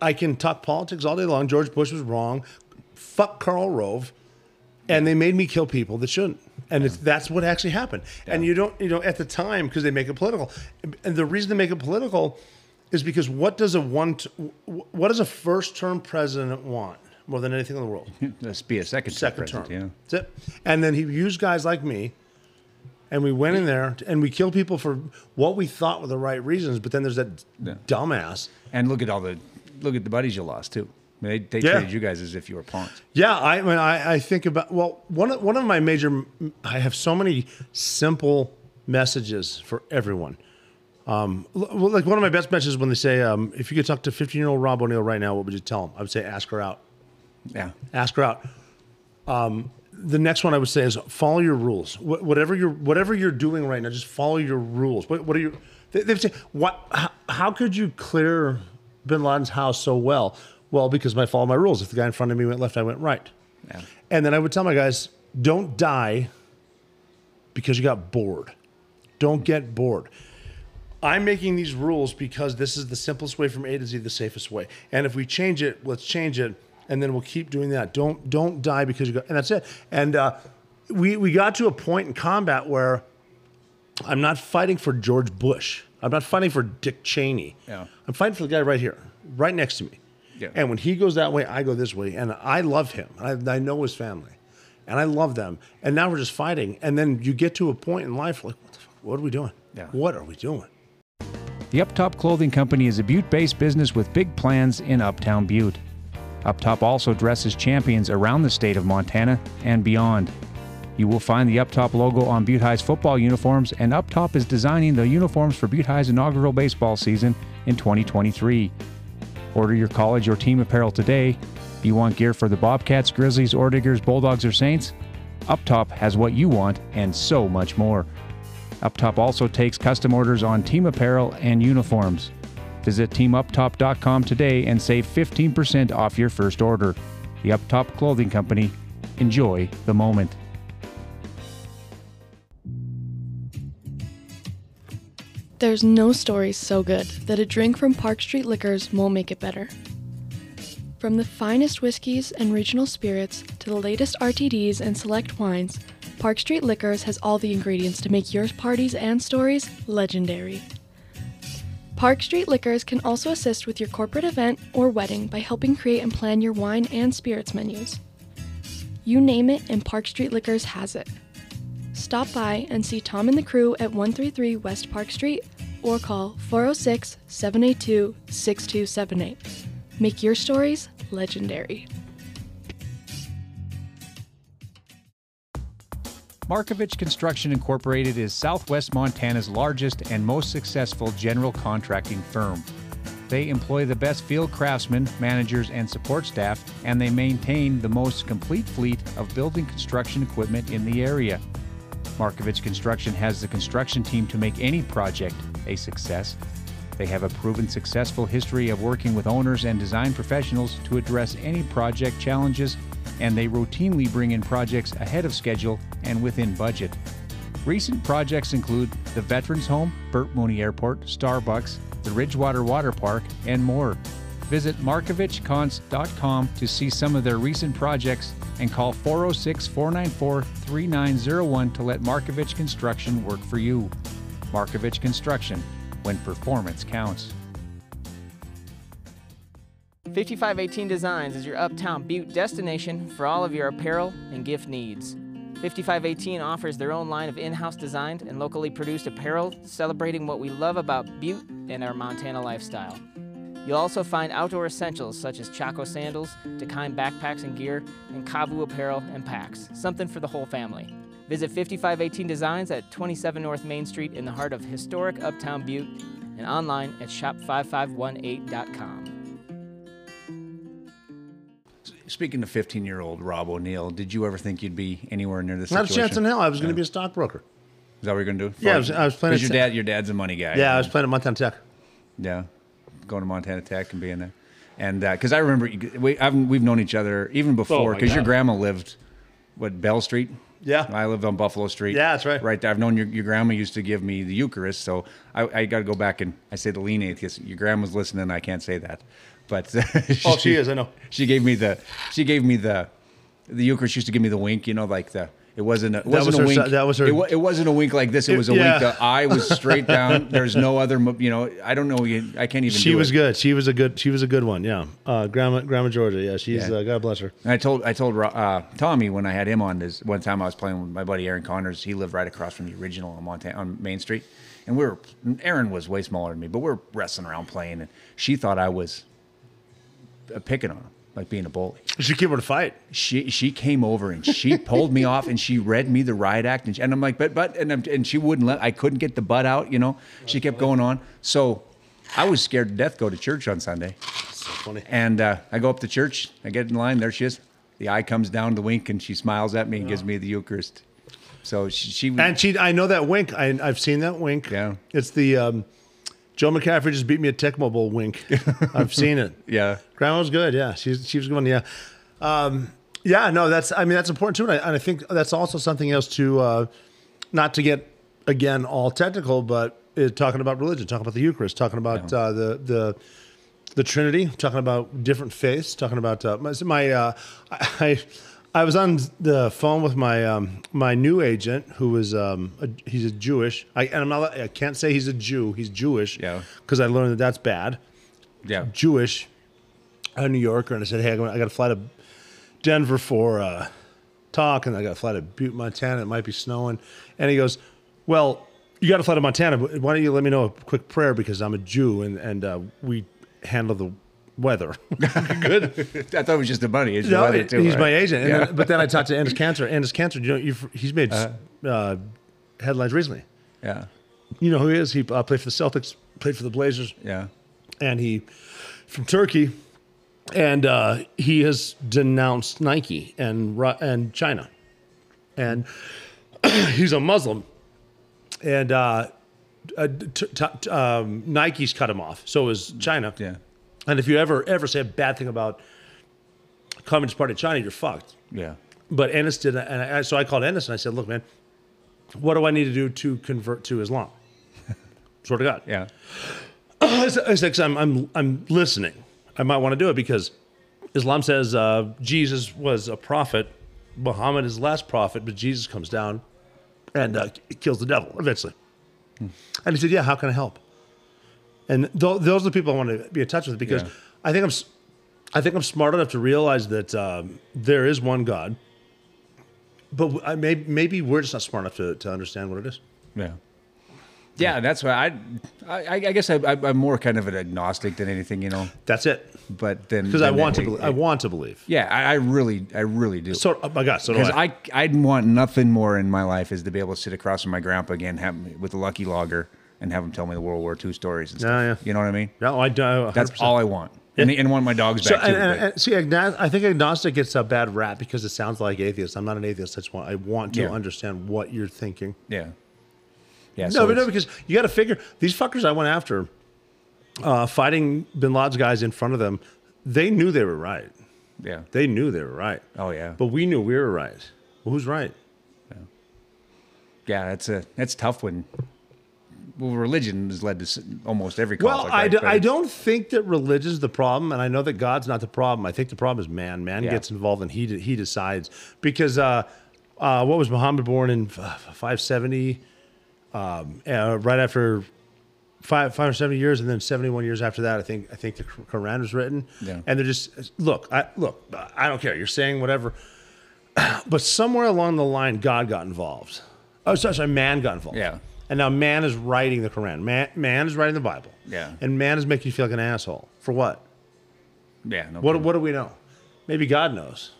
I, can talk politics all day long. George Bush was wrong. Fuck Karl Rove. And they made me kill people that shouldn't. And it's, that's what actually happened. And you don't you know at the time because they make it political. And the reason they make it political is because what does a one t- what does a first term president want more than anything in the world? Let's be a second second term. president, that's it. And then he used guys like me and we went in there and we killed people for what we thought were the right reasons but then there's that dumbass. And look at all the look at the buddies you lost too. I mean, they, they Yeah. treated you guys as if you were pawns. Yeah, I mean, I, I think about well, one of, one of my major. I have so many simple messages for everyone. Um, well, like one of my best messages when they say, um, "If you could talk to 15 year old Rob O'Neill right now, what would you tell him?" I would say, "Ask her out. Yeah. Ask her out." Um, the next one I would say is follow your rules. Wh- whatever you're whatever you're doing right now, just follow your rules. What, what are you? They, they say what? How, how could you clear Bin Laden's house so well? Well, because I follow my rules. If the guy in front of me went left, I went right. Yeah. And then I would tell my guys, don't die because you got bored. Don't get bored. I'm making these rules because this is the simplest way from A to Z, the safest way. And if we change it, let's change it, and then we'll keep doing that. Don't don't die because you got, and that's it. And uh, we we got to a point in combat where I'm not fighting for George Bush. I'm not fighting for Dick Cheney. Yeah. I'm fighting for the guy right here, right next to me. Yeah. And when he goes that way, I go this way, and I love him. I, I know his family, and I love them. And now we're just fighting. And then you get to a point in life like, what the fuck? What are we doing? Yeah. What are we doing? The Uptop Clothing Company is a Butte based business with big plans in Uptown Butte. Uptop also dresses champions around the state of Montana and beyond. You will find the Uptop logo on Butte High's football uniforms, and Uptop is designing the uniforms for Butte High's inaugural baseball season in 2023. Order your college or team apparel today. If you want gear for the Bobcats, Grizzlies, Orediggers, Bulldogs, or Saints? Uptop has what you want and so much more. Uptop also takes custom orders on team apparel and uniforms. Visit teamuptop.com today and save 15% off your first order. The Uptop Clothing Company. Enjoy the moment. There's no story so good that a drink from Park Street Liquors won't make it better. From the finest whiskeys and regional spirits to the latest RTDs and select wines, Park Street Liquors has all the ingredients to make your parties and stories legendary. Park Street Liquors can also assist with your corporate event or wedding by helping create and plan your wine and spirits menus. You name it, and Park Street Liquors has it. Stop by and see Tom and the crew at 133 West Park Street or call 406 782 6278. Make your stories legendary. Markovich Construction Incorporated is Southwest Montana's largest and most successful general contracting firm. They employ the best field craftsmen, managers, and support staff, and they maintain the most complete fleet of building construction equipment in the area. Markovich Construction has the construction team to make any project a success. They have a proven successful history of working with owners and design professionals to address any project challenges, and they routinely bring in projects ahead of schedule and within budget. Recent projects include the Veterans Home, Bert Mooney Airport, Starbucks, the Ridgewater Water Park, and more. Visit markovichcons.com to see some of their recent projects and call 406 494 3901 to let Markovich Construction work for you. Markovich Construction, when performance counts. 5518 Designs is your uptown butte destination for all of your apparel and gift needs. 5518 offers their own line of in house designed and locally produced apparel celebrating what we love about Butte and our Montana lifestyle. You'll also find outdoor essentials such as Chaco sandals, Dakine backpacks and gear, and Kavu apparel and packs, something for the whole family. Visit 5518 Designs at 27 North Main Street in the heart of historic Uptown Butte and online at shop5518.com. Speaking of 15 year old Rob O'Neill, did you ever think you'd be anywhere near this Not a chance in hell. I was going Yeah. to be a stockbroker. Is that what you're going to do? Yeah, I was- I was planning Because your to- dad, your dad's a money guy. Yeah, I was playing at Montana Tech. Yeah, going to Montana Tech and being there, and uh, because I remember we I've, we've known each other even oh before Oh because your grandma lived, what Bell Street. Yeah. I lived on Buffalo Street. Yeah, that's right. Right there. I've known your, your grandma used to give me the Eucharist, so I, I got to go back and I say the lean atheist. Your grandma's listening. I can't say that, but Oh, she is, I know. She gave me the she gave me the the Eucharist used to give me the wink. You know, like the. It wasn't a, it That wasn't was a her wink. that was her- It, it wasn't a wink like this. It was a Yeah. wink. The eye was straight down. There's no other. You know, I don't know. I can't even. She was it. good. She was a good. She was a good one. Yeah, uh, Grandma, Grandma Georgia. Yeah, she's. Yeah. Uh, God bless her. And I told I told uh, Tommy when I had him on this one time I was playing with my buddy Aaron Connors. He lived right across from the original on Montana on Main Street, and we were Aaron was way smaller than me, but we are wrestling around playing, and she thought I was picking on him, like being a bully. She came over to fight. She she came over and she pulled me off and she read me the riot act, and, she, and I'm like, but but and I'm, and she wouldn't let. I couldn't get the butt out, you know. She kept going on, so I was scared to death. Go to church on Sunday. So funny. And uh, I go up to church. I get in line. There she is. The eye comes down, the wink, and she smiles at me and gives me the Eucharist. So she, she And she, I know that wink. I, I've seen that wink. Yeah. It's the um, Joe McCaffrey just beat me at Tecmo Bowl wink. I've seen it. yeah, Grandma was good. Yeah, she she was going. Yeah, um, yeah. No, that's. I mean, that's important too, and I, and I think that's also something else to, uh, not to get again all technical, but uh, talking about religion, talking about the Eucharist, talking about uh, the the the Trinity, talking about different faiths, talking about uh, my. my uh, I I was on the phone with my um, my new agent, who was um, a, he's a Jewish. I and I'm not. I can't say he's a Jew. He's Jewish. Yeah. Because I learned that that's bad. yeah. Jewish, a New Yorker, and I said, "Hey, I got to fly to Denver for uh, talk, and I got to fly to Butte, Montana. It might be snowing." And he goes, "Well, you got to fly to Montana. But why don't you let me know a quick prayer because I'm a Jew and and uh, we handle the weather." Good. I thought it was just the money. It's no, too, he's right? my agent. And Yeah. then, but then I talked to Enes Kanter. Enes Kanter, you know, you've, he's made uh, headlines recently. yeah, You know who he is? He uh, played for the Celtics, played for the Blazers. yeah. and he from Turkey, and uh, he has denounced Nike and and China, and he's a Muslim, and uh, uh, t- t- um, Nike's cut him off. So is China. Yeah. And if you ever ever say a bad thing about Communist Party of China, you're fucked. Yeah. But Enes did, and I, so I called Enes and I said, "Look, man, what do I need to do to convert to Islam?" Swear to God. Yeah. I said, I said, 'Cause I'm, I'm, I'm listening. I might want to do it because Islam says uh, Jesus was a prophet. Muhammad is the last prophet, but Jesus comes down and uh, kills the devil eventually. And he said, "Yeah, how can I help?" And th- those are the people I want to be in touch with because Yeah. I think I'm, I think I'm smart enough to realize that um, there is one God, but I may, maybe we're just not smart enough to, to understand what it is. Yeah. Yeah, that's why I, I, I guess I, I, I'm more kind of an agnostic than anything, you know. That's it. But then Because I want to, believe, I want to believe. Yeah, I, I really, I really do. So, oh my God, so Because I. I, I'd want nothing more in my life is to be able to sit across from my grandpa again, have with a Lucky Lager, and have them tell me the World War II stories and stuff. Yeah, yeah. You know what I mean? No, I don't. That's all I want, and, and want my dogs So, back too. and, and, and see, agnos- I think agnostic gets a bad rap because it sounds like atheist. I'm not an atheist. I just want, I want to Yeah. understand what you're thinking. yeah, yeah. no, so but no, because you got to figure these fuckers I went after, uh, fighting Bin Laden's guys in front of them. They knew they were right. yeah. They knew they were right. Oh yeah, But we knew we were right. Well, who's right? yeah. That's a that's tough when. Well, religion has led to almost every Well, conflict. I, right? I don't think that religion's the problem, and I know that God's not the problem. I think the problem is man. Man Yeah. gets involved and he de- he decides because uh, uh, what was Muhammad born in five seventy, um, uh, right after five five or seventy years, and then seventy one years after that, I think I think the Quran was written. Yeah. and they're just look, I look, I don't care. You're saying whatever, but somewhere along the line, God got involved. Oh, sorry, sorry man got involved. Yeah. And now man is writing the Quran. Man, man is writing the Bible. Yeah. And man is making you feel like an asshole. For what? Yeah. No What, what do we know? Maybe God knows.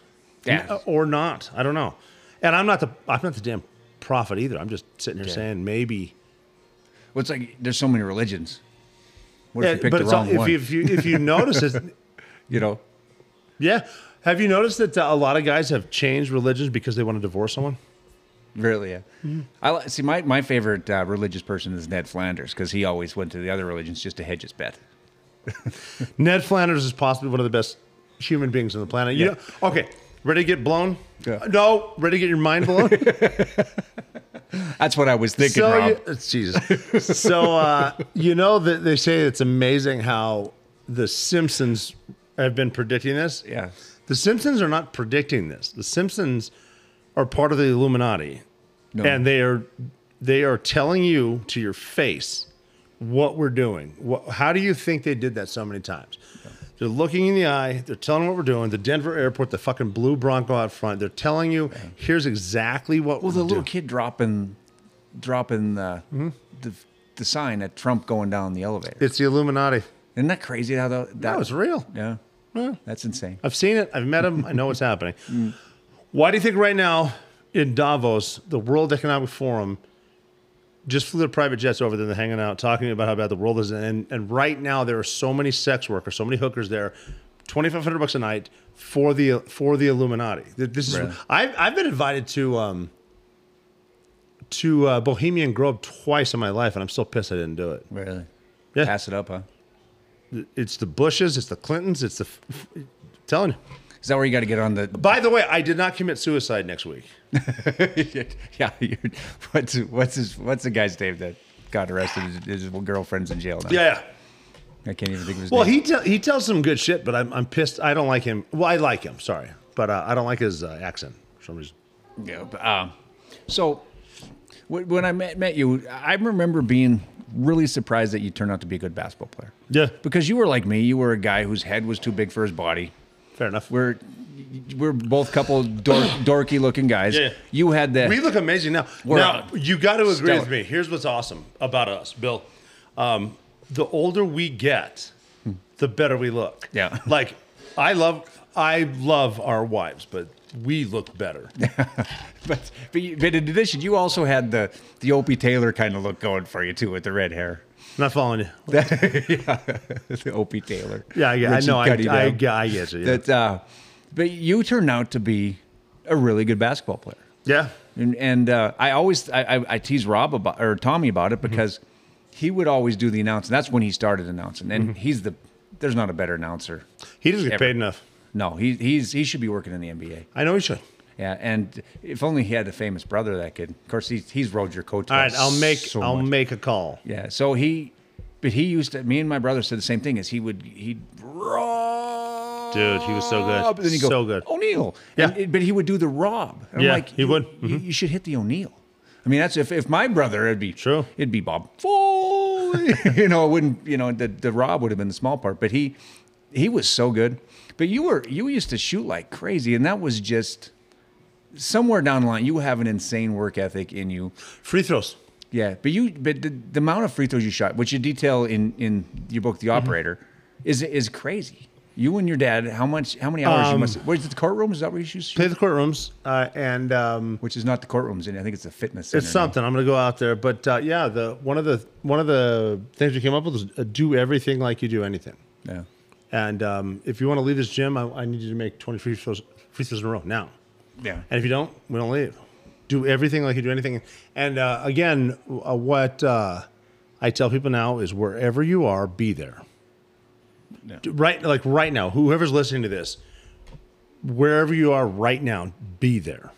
Yeah. Uh, Or not. I don't know. And I'm not the I'm not the damn prophet either. I'm just sitting here Yeah. saying maybe. Well, it's like there's so many religions. What if Yeah, you picked but the it's all, wrong if you, if you if you notice it, you know. yeah. Have you noticed that uh, a lot of guys have changed religions because they want to divorce someone? Really, yeah. Mm-hmm. I see. My my favorite uh, religious person is Ned Flanders because he always went to the other religions just to hedge his bet. Ned Flanders is possibly one of the best human beings on the planet. You Yeah. know, okay, ready to get blown? Yeah. No, ready to get your mind blown? That's what I was thinking, so Rob. you- Jesus. so uh, you know that they say it's amazing how the Simpsons have been predicting this. yeah, The Simpsons are not predicting this. The Simpsons are part of the Illuminati, No. and they are they are telling you to your face what we're doing. What, how do you think they did that so many times? They're looking in the eye. They're telling what we're doing. The Denver airport, the fucking blue Bronco out front. They're telling you, here's exactly what Well, we're doing. Well, the little doing. kid dropping, dropping the, Mm-hmm. the the sign at Trump going down the elevator. It's the Illuminati. Isn't that crazy? How the, that No, it's real. Yeah, that's insane. I've seen it. I've met him. I know what's happening. Why do you think right now in Davos, the World Economic Forum just flew their private jets over there, they're hanging out, talking about how bad the world is, and and right now there are so many sex workers, so many hookers there, twenty five hundred bucks a night for the for the Illuminati. This is Really? I've I've been invited to um to uh, Bohemian Grove twice in my life, and I'm still pissed I didn't do it. Really? Yeah. Pass it up, huh? It's the Bushes, it's the Clintons, it's the. Telling you. Is that where you got to get on the? By the way, I did not commit suicide next week. yeah. You're, what's what's his what's the guy's name that got arrested? His, his girlfriend's in jail now. Yeah. I can't even think of his Well, name. he tell he tells some good shit, but I'm I'm pissed. I don't like him. Well, I like him. Sorry, but uh, I don't like his uh, accent for some reason. Yeah. But, um, so wh- when I met, met you, I remember being really surprised that you turned out to be a good basketball player. Yeah. Because you were like me. You were a guy whose head was too big for his body. Fair enough. We're we're both couple dork, dorky looking guys. Yeah. You had that. We look amazing now. We're now out. you got to agree Stellar. with me. Here's what's awesome about us, Bill. Um, the older we get, the better we look. Yeah. Like I love I love our wives, but we look better. but but, but in addition, you also had the the Opie Taylor kind of look going for you too with the red hair. Not following you. the Opie Taylor. Yeah, I, get- I know. I, I. I, I get you. Yeah. That, uh, but you turned out to be a really good basketball player. yeah. And, and uh, I always I, I, I tease Rob about or Tommy about Mm-hmm. it because he would always do the announcing. That's when he started announcing, and Mm-hmm. he's the there's not a better announcer. He doesn't get Ever. paid enough. No, he he's he should be working in the NBA. I know he should. Yeah, and if only he had a famous brother that could. Of course, he's he's rode your coattails. All right, I'll make so I'll much. make a call. Yeah, so he, but he used to. Me and my brother said the same thing. Is he would he'd rob, Dude, he was so good. then he go So good. O'Neal. Yeah. And- but he would do the rob. And Yeah, like, he you- would. Mm-hmm. You, should hit the O'Neal. I mean, that's if, if my brother, it'd be True. It'd be Bob Foley. you know, it wouldn't. You know, the the rob would have been the small part. But he he was so good. But you were you used to shoot like crazy, and that was just somewhere down the line. You have an insane work ethic in you. Free throws. Yeah, but you but the, the amount of free throws you shot, which you detail in in your book, The Mm-hmm. Operator, is is crazy. You and your dad, how much how many hours you Um, must? Where's the courtroom? Is that where you shoot? Play the courtrooms, uh, and um, Which is not the courtrooms, and I think it's a fitness. Center it's something. I'm going to go out there, but uh, yeah, the one of the one of the things we came up with was uh, do everything like you do anything. Yeah. And um, if you want to leave this gym, I, I need you to make 20 free throws, free throws in a row now. Yeah. And if you don't, we don't leave. Do everything like you do anything. And uh, again, uh, what uh, I tell people now is wherever you are, be there. Do- Right, like right now, whoever's listening to this, wherever you are right now, be there,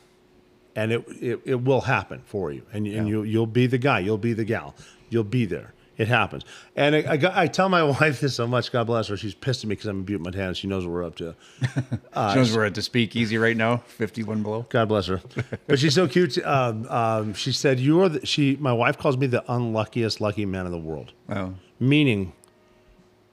and it it, it will happen for you, and, and you you'll be the guy, you'll be the gal, you'll be there. It happens, and I, I, I tell my wife this so much. God bless her. She's pissed at me because I'm in Butte, Montana. She knows what we're up to. she knows we're at the speakeasy right now, fifty-one below. God bless her. But she's so cute. Um, um, she said, "You are the, she." My wife calls me the unluckiest lucky man in the world. Oh, Meaning,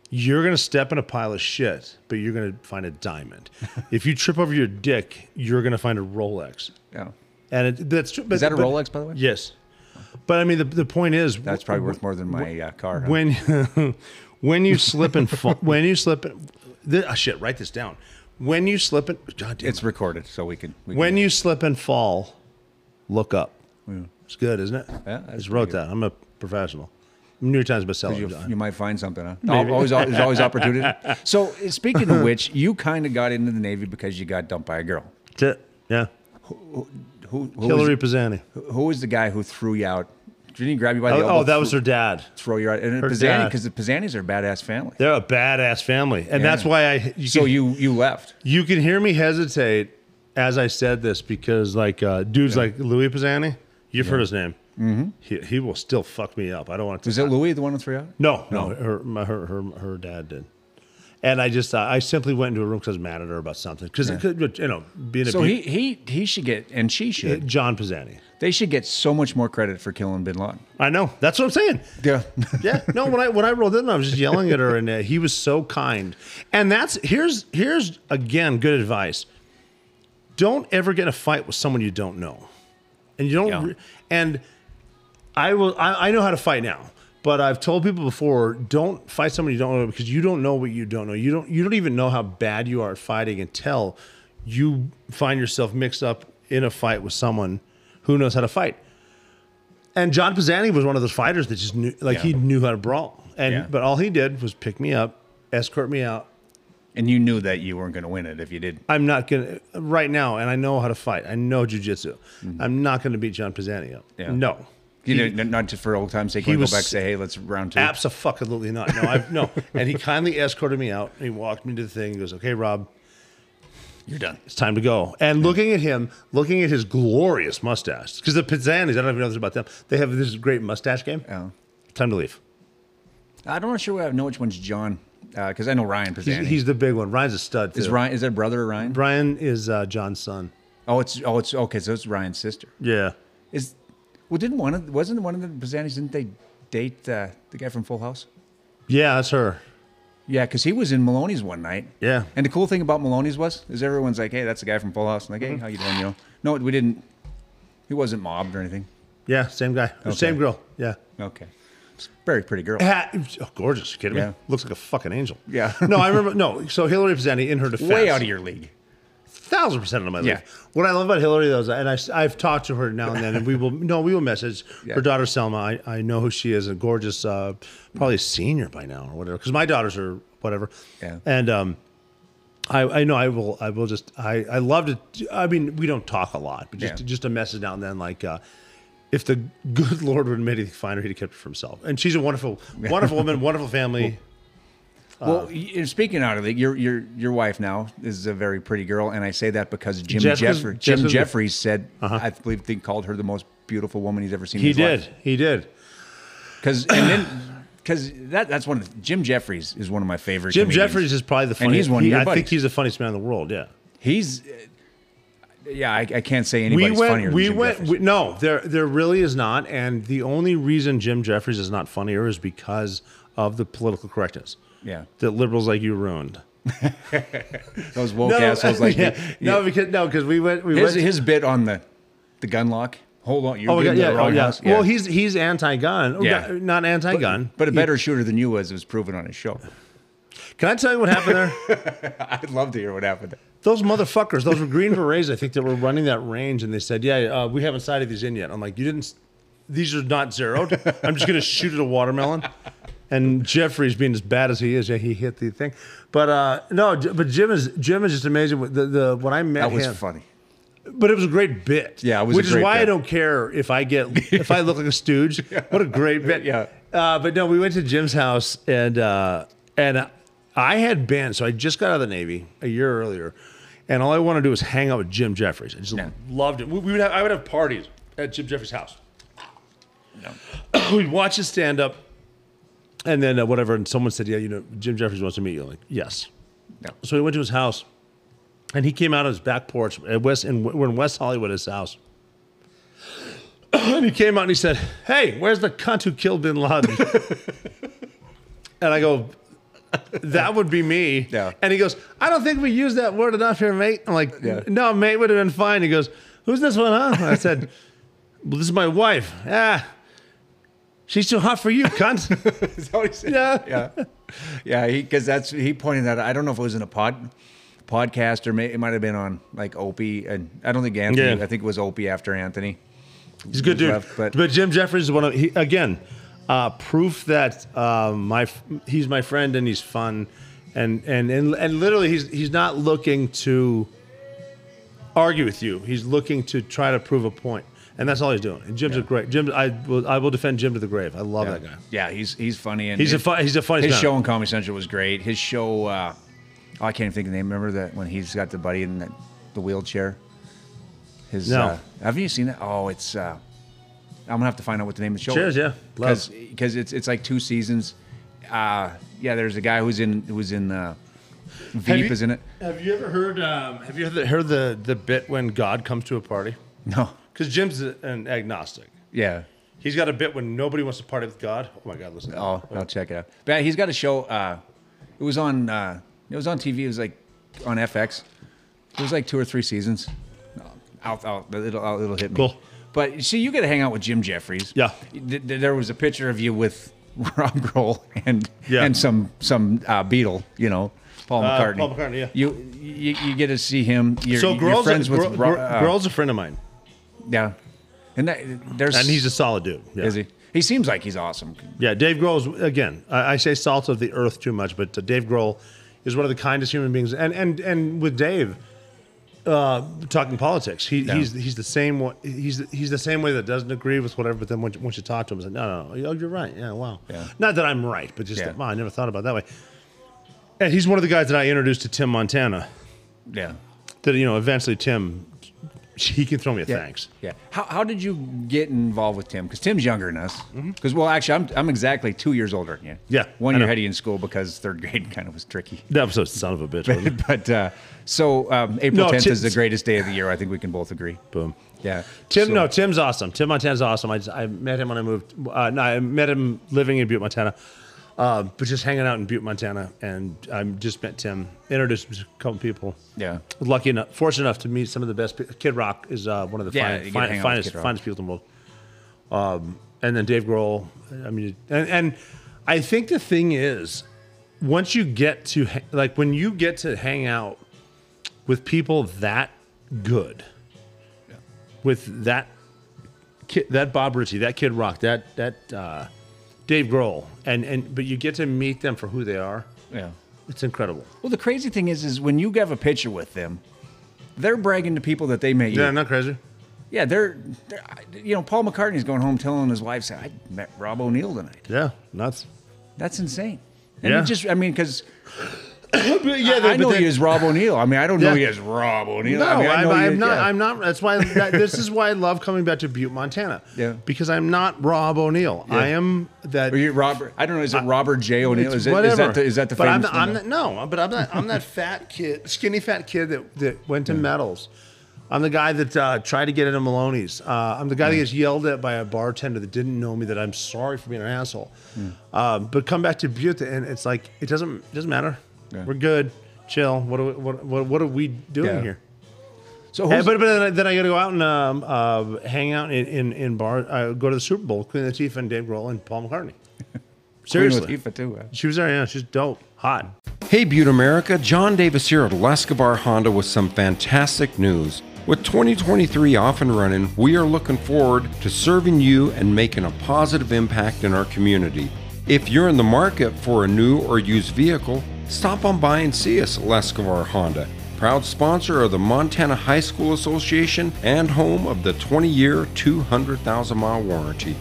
you're gonna step in a pile of shit, but you're gonna find a diamond. if you trip over your dick, you're gonna find a Rolex. yeah. And it, that's true. But, Is that a but- Rolex, by the way? Yes. But I mean, the, the point is, That's probably worth more than my uh, car. huh? when when you slip and fall, when you slip and th- ah, shit. Write this down. When you slip and God damn it's it. recorded, so we can. We when can, you slip and fall, look up. It's good, isn't it? Yeah, I just wrote pretty that. I'm a professional. New York Times bestseller. you, you might find something. Huh? Always, there's always opportunity. So, speaking of which, you kind of got into the Navy because you got dumped by a girl. That's it. Yeah. Who, who, Hillary was, Pisani. who was the guy who threw you out? Didn't he grab you by the Oh, elbow? oh, that was her dad. throw you out. And her Pisani, because the Pisanis are a badass family. They're a badass family, and Yeah. that's why I. You so can, you you left. you can hear me hesitate as I said this because like uh, dudes like Louis Pisani, you've heard his name. Mm-hmm. He, he will still fuck me up. I don't want to. Was it Louis the one threw you out? No, no, her, my, her, her, her dad did. And I just, uh, I simply went into a room because I was mad at her about something. Because, you know, being a So he he he should get, and she should. John Pisani. They should get so much more credit for killing Bin Laden. I know. That's what I'm saying. Yeah. Yeah. No, when I when I rolled in, I was just yelling at her, and uh, he was so kind. And that's here's here's again good advice. Don't ever get in a fight with someone you don't know, and you don't. Yeah. re- and I will. I, I know how to fight now, but I've told people before: don't fight someone you don't know because you don't know what you don't know. You don't. You don't even know how bad you are at fighting until you find yourself mixed up in a fight with someone who knows how to fight. And John Pisani was one of those fighters that just knew, like he knew how to brawl. And Yeah. but all he did was pick me up, escort me out, And you knew that you weren't going to win it if you did. I'm not gonna right now, and I know how to fight. I know jujitsu. I'm not gonna beat John Pisani up. Mm-hmm. Yeah. No. You He- know, not just for old time's sake. he was- go back and say, hey, let's round two. Absolutely not. No, I've no. And he kindly escorted me out. And He walked me to the thing. He goes, "Okay, Rob, You're done. it's time to go." And looking at him, looking at his glorious mustache, because the Pisanis, I don't even know this about them. They have this great mustache game. Oh. Time to leave. I'm not sure I know which one's John, because I know Ryan He's, Pisani. he's the big one. Ryan's a stud. Too. is Ryan? Is that brother of Ryan? Brian is uh, John's son. Oh, it's oh, it's okay. So it's Ryan's sister. Yeah. Is well, didn't one of wasn't one of the Pisanis? Didn't they date uh, the guy from Full House? Yeah, that's her. Yeah, because he was in Maloney's one night. Yeah. And the cool thing about Maloney's was, is everyone's like, "Hey, that's the guy from Full House." I'm like, Mm-hmm. "Hey, how you doing?" You know, no, we didn't. He wasn't mobbed or anything. Yeah, same guy. Same girl. Yeah. Okay, very pretty girl. Ha- oh, gorgeous. You kidding Yeah. me? Looks like a fucking angel. Yeah. no, I remember. No, so Hillary Pisani in her defense. Way out of your league. Thousand percent of my Yeah. life. What I love about Hillary though is, and I, have talked to her now and then, and we will no, we will message Yeah. her daughter Selma. I, I know who she is, a gorgeous, uh, probably a senior by now or whatever. Because my daughters are whatever. Yeah. And um, I, I know I will I will just I I love to. I mean, we don't talk a lot, but just Yeah. just a message now and then, like. Uh, if the good Lord would have made anything finer, he'd have kept it for himself. And she's a wonderful, wonderful woman, wonderful family. Well, y- speaking out of the, your your your wife now is a very pretty girl, and I say that because Jim Jeffrey, Jim Jeffries said, I believe they called her the most beautiful woman he's ever seen. He in his did, he did. because and then because that that's one of the, Jim Jeffries is one of my favorite. Jim comedians. Jeffries is probably the And funniest. he's one he- I think he's the funniest man in the world. Yeah. He's uh, yeah, I, I can't say we anybody's went. funnier. Than We Jim went. We, no, there there really is not. And the only reason Jim Jeffries is not funnier is because of the political correctness yeah, that liberals like you ruined. those woke assholes like yeah, you. no, because no, because we went. We his went. his bit on the the gun lock. Hold on, you're oh, yeah, the wrong oh, yeah. house. Well, he's he's anti-gun. Yeah. Yeah. not anti-gun. but a He- better shooter than you was it was proven on his show. Can I tell you what happened there? I'd love to hear what happened. Those motherfuckers, those were Green Berets, I think, that were running that range, and they said, "Yeah, uh, we haven't sighted these in yet." I'm like, "You didn't? These are not zeroed. I'm just gonna shoot at a watermelon." And Jeffries being as bad as he is, yeah, he hit the thing. But uh, no, but Jim is Jim is just amazing. The the when I met That was him, funny. but it was a great bit. Yeah, it was a which is why I don't care if I get if I look like a stooge. What a great bit. Yeah. Uh, but no, we went to Jim's house and uh, and I had been so I just got out of the Navy a year earlier, and all I wanted to do was hang out with Jim Jeffries. I just Yeah. loved it. We, we would have, I would have parties at Jim Jeffries' house. No. We'd watch his stand up, and then uh, whatever. And someone said, "Yeah, you know, Jim Jeffries wants to meet you." I'm like, yes. No. So we went to his house, and he came out on his back porch at West, and we're in West Hollywood, his house. and he came out and he said, "Hey, where's the cunt who killed Bin Laden?" and I go, "That would be me." Yeah. And he goes, "I don't think we use that word enough here, mate." I'm like, Yeah. "No, mate would have been fine." He goes, "Who's this one, huh?" And I said, "Well, this is my wife." Ah. She's too hot for you, cunt. Is that what he said? Yeah. yeah, yeah. Because that's he pointed that. out. I don't know if it was in a pod podcast or may, it might have been on like Opie, and I don't think Anthony. Yeah. I think it was Opie after Anthony. He's a good dude. left, but, but- Jim Jeffries is one of he, again uh, proof that uh, my he's my friend and he's fun, and and and and literally he's he's not looking to argue with you. He's looking to try to prove a point, and that's all he's doing. And Jim's a great Jim. I will I will defend Jim to the grave. I love Yeah. that guy. Yeah, he's he's funny and He's a his- fun, he's a funny His man. show on Comedy Central was great. His show, uh, oh, I can't even think of the name. Remember that when he's got the buddy in that, the wheelchair? His, No. uh, haven't you seen that? Oh, it's. Uh, I'm gonna have to find out what the name of the show Cheers, is. yeah. Love. because it's it's like two seasons. Uh, yeah, there's a guy who's in who's in uh, Veep you- is in it. Have you ever heard? Um, have you ever heard the the bit when God comes to a party? No, Because Jim's an agnostic. yeah. He's got a bit when nobody wants to party with God. Oh my God, listen. to that. Oh, I'll check it out. But he's got a show. Uh, it was on. Uh, it was on TV. It was like on FX. It was like two or three seasons. I'll, I'll, it'll, I'll, it'll hit me. Cool. But see, you got to hang out with Jim Jeffries. Yeah. Th- th- There was a picture of you with Rob Grohl and Yeah. and some some uh, Beatle. You know, Paul Uh, McCartney. Paul McCartney, yeah. You, you you get to see him. You're, so you're friends with Ro- girl- uh, a friend of mine, Yeah. And that, there's and he's a solid dude. Yeah. is he? He seems like he's awesome. Yeah, Dave Grohl's again. I, I say salt of the earth too much, but uh, Dave Grohl is one of the kindest human beings. And and and with Dave, uh, talking politics, he, he's he's the same. wa- He's he's the same way that doesn't agree with whatever. But then once, once you talk to him, it's like, no, no, no, oh, you're right. Yeah, wow. Yeah. Not that I'm right, but just Yeah. that, wow, I never thought about that way. And he's one of the guys that I introduced to Tim Montana. Yeah. That you know, eventually Tim, he can throw me a Yeah. thanks. Yeah. How, how did you get involved with Tim? Because Tim's younger than us. Because well, actually, I'm I'm exactly two years older than you. Mm-hmm. Yeah, One I year ahead of you in school because third grade kind of was tricky. That was a son of a bitch. It? but uh, so um, April No, 10th Tim- is the greatest day of the year. I think we can both agree. Boom. Yeah. Tim, So- no, Tim's awesome. Tim Montana's awesome. I, just, I met him when I moved. Uh, no, I met him living in Butte, Montana, uh, but just hanging out in Butte, Montana, and I just met Tim. Introduced him to a couple people. Yeah. Lucky enough, fortunate enough to meet some of the best. pe- Kid Rock is uh, one of the Yeah, fine, you get to fine, hang out with finest, finest people in the world. Um, and then Dave Grohl. I mean, and, and I think the thing is, once you get to ha- like when you get to hang out with people that good, with that kid, that Bob Ritchie, that Kid Rock, that that uh, Dave Grohl, and and but you get to meet them for who they are. Yeah. It's incredible. Well, the crazy thing is, is when you have a picture with them, they're bragging to people that they met you. Yeah, not crazy. Yeah, they're, they're, you know, Paul McCartney's going home telling his wife, "I met Rob O'Neill tonight." Yeah, nuts. That's insane. And Yeah. it just, I mean, because But yeah, I, I know but he is Rob O'Neill. I mean, I don't know he is Rob O'Neill. No, I mean, I I'm, know he I'm is- not. yeah. I'm not. That's why. That, this is why I love coming back to Butte, Montana. Yeah. Because I'm not Rob O'Neill. I am that. Are you Robert? I don't know. Is it Robert J. O'Neill? Is, it, whatever. is that the, is that the but I'm, famous not, I'm not, no, but I'm not. I'm that fat kid, skinny fat kid that, that went to medals. I'm the guy that uh, tried to get into Maloney's. Uh, I'm the guy that gets yelled at by a bartender that didn't know me. That I'm sorry for being an asshole. Um, but come back to Butte, and it's like it doesn't it doesn't matter. Yeah. We're good. Chill. What are we, what, what, what are we doing Yeah. here? So Hey, who's, but but then I, then I got to go out and um, uh, hang out in in, in bar. Uh, go to the Super Bowl. Queen Latifah and Dave Grohl and Paul McCartney. Seriously, Queen Latifah too. she was there. Yeah, she's dope, hot. Hey, Butte America, John Davis here at Leskovar Honda with some fantastic news. With 2023 off and running, we are looking forward to serving you and making a positive impact in our community. If you're in the market for a new or used vehicle, stop on by and see us at Leskovar Honda, proud sponsor of the Montana High School Association and home of the 20 year, 200,000 mile warranty.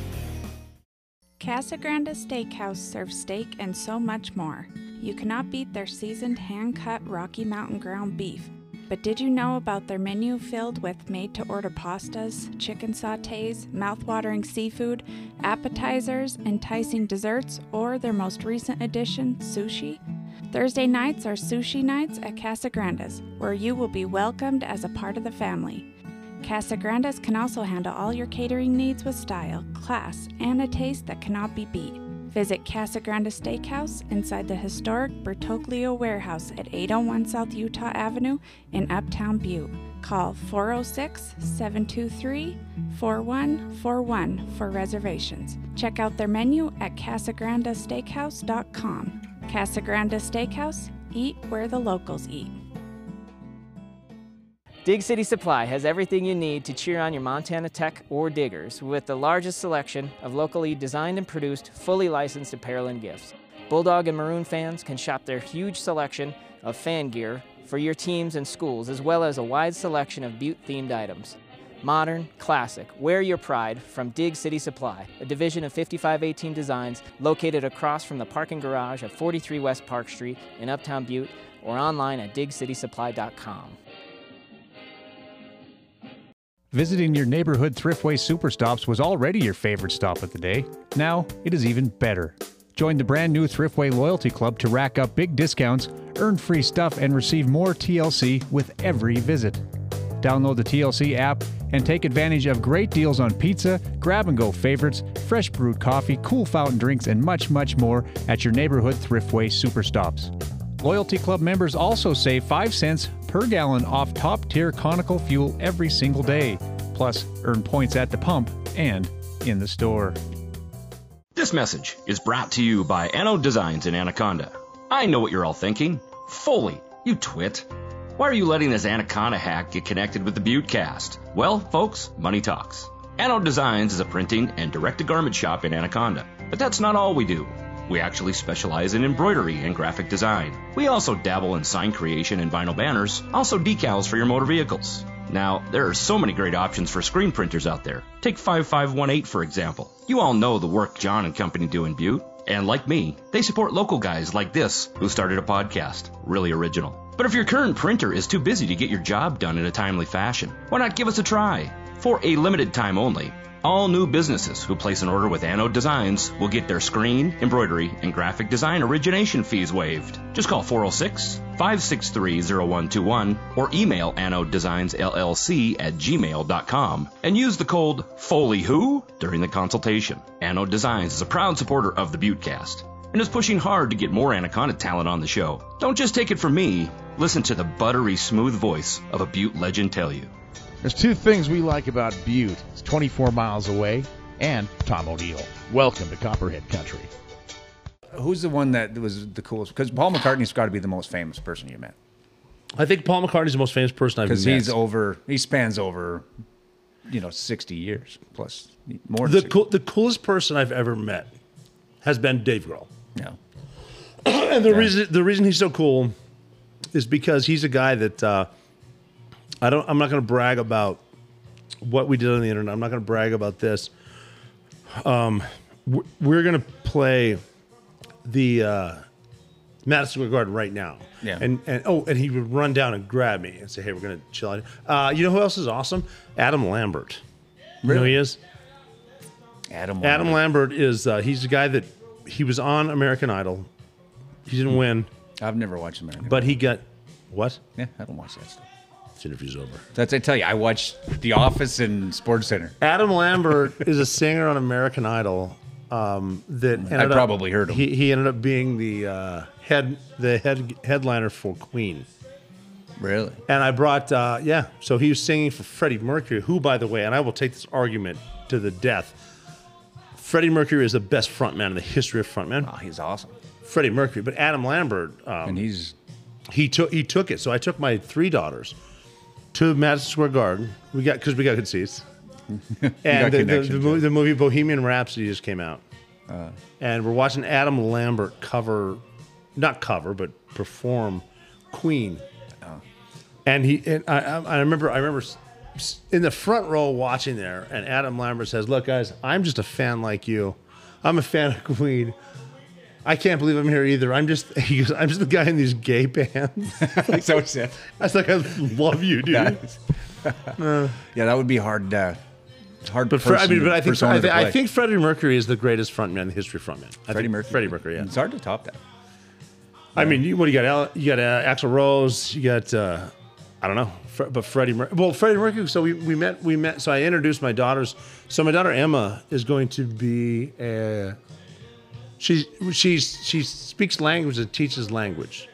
Casa Grande Steakhouse serves steak and so much more. You cannot beat their seasoned hand cut Rocky Mountain ground beef. But did you know about their menu filled with made to order pastas, chicken sautés, mouth-watering seafood, appetizers, enticing desserts, or their most recent addition, sushi? Thursday nights are sushi nights at Casa Grande's, where you will be welcomed as a part of the family. Casa Grandes can also handle all your catering needs with style, class, and a taste that cannot be beat. Visit Casa Grande Steakhouse inside the historic Bertoglio Warehouse at 801 South Utah Avenue in Uptown Butte. Call 406 723 4141 for reservations. Check out their menu at casagrandesteakhouse.com. Casa Grande Steakhouse, eat where the locals eat. Dig City Supply has everything you need to cheer on your Montana Tech Orediggers with the largest selection of locally designed and produced, fully licensed apparel and gifts. Bulldog and Maroon fans can shop their huge selection of fan gear for your teams and schools, as well as a wide selection of Butte themed items. Modern, classic, wear your pride from Dig City Supply, a division of 5518 Designs located across from the parking garage at 43 West Park Street in Uptown Butte or online at digcitysupply.com. Visiting your neighborhood Thriftway Superstops was already your favorite stop of the day. Now it is even better. Join the brand new Thriftway Loyalty Club to rack up big discounts, earn free stuff, and receive more TLC with every visit. Download the TLC app and take advantage of great deals on pizza, grab and go favorites, fresh brewed coffee, cool fountain drinks, and much, much more at your neighborhood Thriftway Superstops. Loyalty Club members also save 5 cents per gallon off top tier conical fuel every single day. Plus, earn points at the pump and in the store. This message is brought to you by Anno Designs in Anaconda. I know what you're all thinking. Foley, you twit. Why are you letting this Anaconda hack get connected with the Buttecast? Well, folks, money talks. Anno Designs is a printing and direct to garment shop in Anaconda. But that's not all we do. We actually specialize in embroidery and graphic design. We also dabble in sign creation and vinyl banners, also decals for your motor vehicles. Now, there are so many great options for screen printers out there. Take 5518 for example. You all know the work John and company do in Butte. And like me, they support local guys like this who started a podcast. Really original. But if your current printer is too busy to get your job done in a timely fashion, why not give us a try? For a limited time only, all new businesses who place an order with Anode Designs will get their screen, embroidery, and graphic design origination fees waived. Just call 406 563 0121 or email Anode Designs LLC at gmail.com and use the code FOLEYWHO during the consultation. Anode Designs is a proud supporter of the Buttecast and is pushing hard to get more Anaconda talent on the show. Don't just take it from me, listen to the buttery smooth voice of a Butte legend tell you. There's two things we like about Butte. It's 24 miles away, and Tom O'Neill. Welcome to Copperhead Country. Who's the one that was the coolest? Because Paul McCartney's got to be the most famous person you met. I think Paul McCartney's the most famous person I've met. Because he's over, he spans over, you know, 60 years plus more. the than cool, the coolest person I've ever met has been Dave Grohl. Yeah. and the reason the reason he's so cool is because he's a guy that uh, I don't. I'm not going to brag about what we did on the internet. I'm not going to brag about this. Um, we're going to play the uh, Madison Square Garden right now. Yeah. And and oh, and he would run down and grab me and say, "Hey, we're going to chill out." Uh, you know who else is awesome? Adam Lambert. You know who he is? Adam. Adam Lambert is uh, he's the guy that he was on American Idol. He didn't win, I've never watched American. but he got what? Yeah, I don't watch that stuff. This interview's over. That's I tell you, I watched The Office and Sports Center. Adam Lambert is a singer on American Idol. Um, that ended up- probably heard him. He, he ended up being the uh, head the head headliner for Queen. Really? And I brought uh, yeah, so he was singing for Freddie Mercury, who by the way, and I will take this argument to the death. Freddie Mercury is the best frontman in the history of frontmen. Oh, he's awesome. Freddie Mercury, but Adam Lambert, um, And he's he took he took it. So I took my three daughters to Madison Square Garden. We got because we got good seats. and the, the, the, movie, the movie Bohemian Rhapsody just came out, uh, and we're watching Adam Lambert cover, not cover, but perform Queen. Oh. And he and I, I remember I remember in the front row watching there, and Adam Lambert says, "Look, guys, I'm just a fan like you. I'm a fan of Queen." I can't believe I'm here either. I'm just he goes, I'm just the guy in these gay bands. so it's it. I was like, I love you, dude. Uh, yeah, that would be hard. Uh, hard. but Fre- I mean, but I think I, thi- I think Freddie Mercury is the greatest frontman in the history of frontman. I Freddie think Mercury. Freddie Mercury. Yeah. It's hard to top that. I mean, you, what do you got? You got uh, Axl Rose. You got uh, I don't know, but Freddie. Mer- well, Freddie Mercury. So we, we met. We met. So I introduced my daughters. So my daughter Emma is going to be a. She she's she speaks language and teaches language.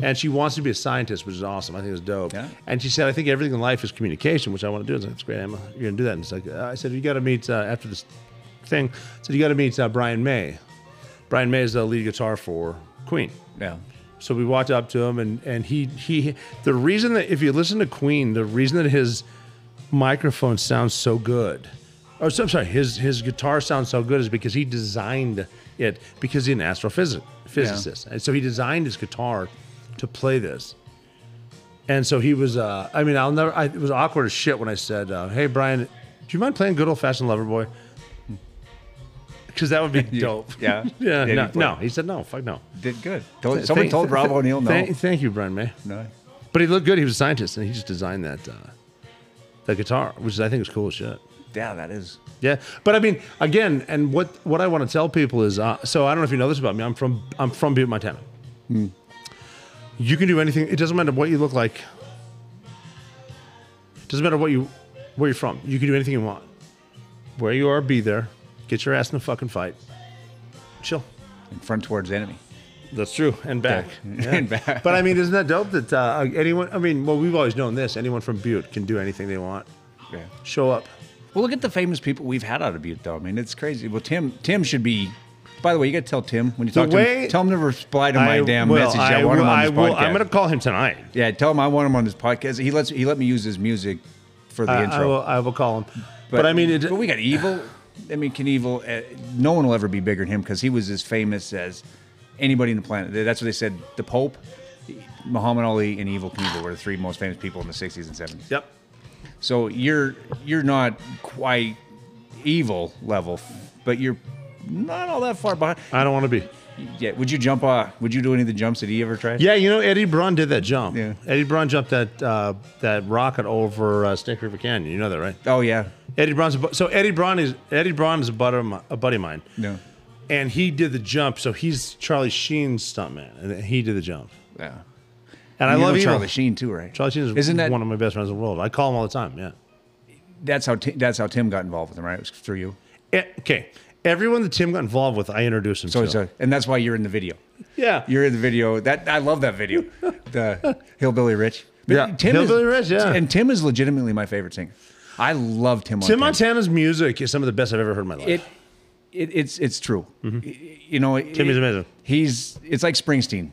And she wants to be a scientist, which is awesome. I think it's dope. Yeah. And she said, "I think everything in life is communication, which I want to do." I was like, "That's great, Emma. You're gonna do that." And it's like, uh, I said, "You got to meet uh, after this thing." I said, "You got to meet uh, Brian May." Brian May is the lead guitar for Queen. Yeah. So we walked up to him, and and he he the reason that if you listen to Queen, the reason that his microphone sounds so good, or so, I'm sorry, his his guitar sounds so good is because he designed it because he's an astrophysicist, physicist, and so he designed his guitar to play this. And so he was. Uh, I mean, I'll never. I, it was awkward as shit when I said, uh, "Hey, Brian, do you mind playing good old fashioned Loverboy?" Because that would be dope. Yeah. yeah. Did No, play? no, he said no. Fuck no. Did good. Told, Th- someone thank- told Rob th- O'Neill no. Thank, you, Brian May. no. But he looked good. He was a scientist, and he just designed that uh, that guitar, which I think is cool as shit. Yeah, that is. Yeah, but I mean, again, and what what I want to tell people is, uh, so I don't know if you know this about me. I'm from I'm from Butte, Montana. You can do anything. It doesn't matter what you look like. It doesn't matter what you where you're from. You can do anything you want. Where you are, be there. Get your ass in a fucking fight. Chill. And front towards enemy. That's true, and back, Yeah. And back. But I mean, isn't that dope that uh, anyone? I mean, well, we've always known this. Anyone from Butte can do anything they want. Yeah. Show up. Well, look at the famous people we've had out of Butte, though. I mean, it's crazy. Well, Tim, Tim should be. By the way, you got to tell Tim when you The talk to him. Tell him to reply to my I damn will, message. I, I want him will- on I this will- podcast. I'm going to call him tonight. Yeah, tell him I want him on this podcast. He lets he let me use his music for the I, I intro. will. I will call him. But, I mean, it, but we got Evel. I mean, Knievel, uh, no one will ever be bigger than him because he was as famous as anybody in the planet. That's what they said. The Pope, Muhammad Ali, and Evel Knievel were the three most famous people in the 60s and 70s. Yep. So you're you're not quite Evel level, but you're not all that far behind. I don't want to be. Yeah. Would you jump? Uh, would you do any of the jumps that he ever tried? Yeah, you know Eddie Braun did that jump. Yeah. Eddie Braun jumped that uh, that rocket over uh, Snake River Canyon. You know that, right? Oh yeah. Eddie Braun's a, so Eddie Braun is Eddie Braun is a, buddy of mi- a buddy of mine. No. And he did the jump. So he's Charlie Sheen's stuntman, and he did the jump. Yeah. And I love. Charlie Sheen too, right? Charlie Sheen is Isn't that- one of my best friends in the world. I call him all the time. Yeah. That's how Ti- that's how Tim got involved with him, right? It was through you. Eh, okay. Everyone that Tim got involved with, I introduced him So, to. so and that's why you're in the video. yeah. You're in the video. That I love that video. the Hillbilly Rich. Yeah, Hillbilly Rich, yeah. And Tim is legitimately my favorite singer. I love Tim. Tim Montana's music is some of the best I've ever heard in my life. It, it it's it's true. Y- You know, it- Mm-hmm. Amazing. He's it's like Springsteen.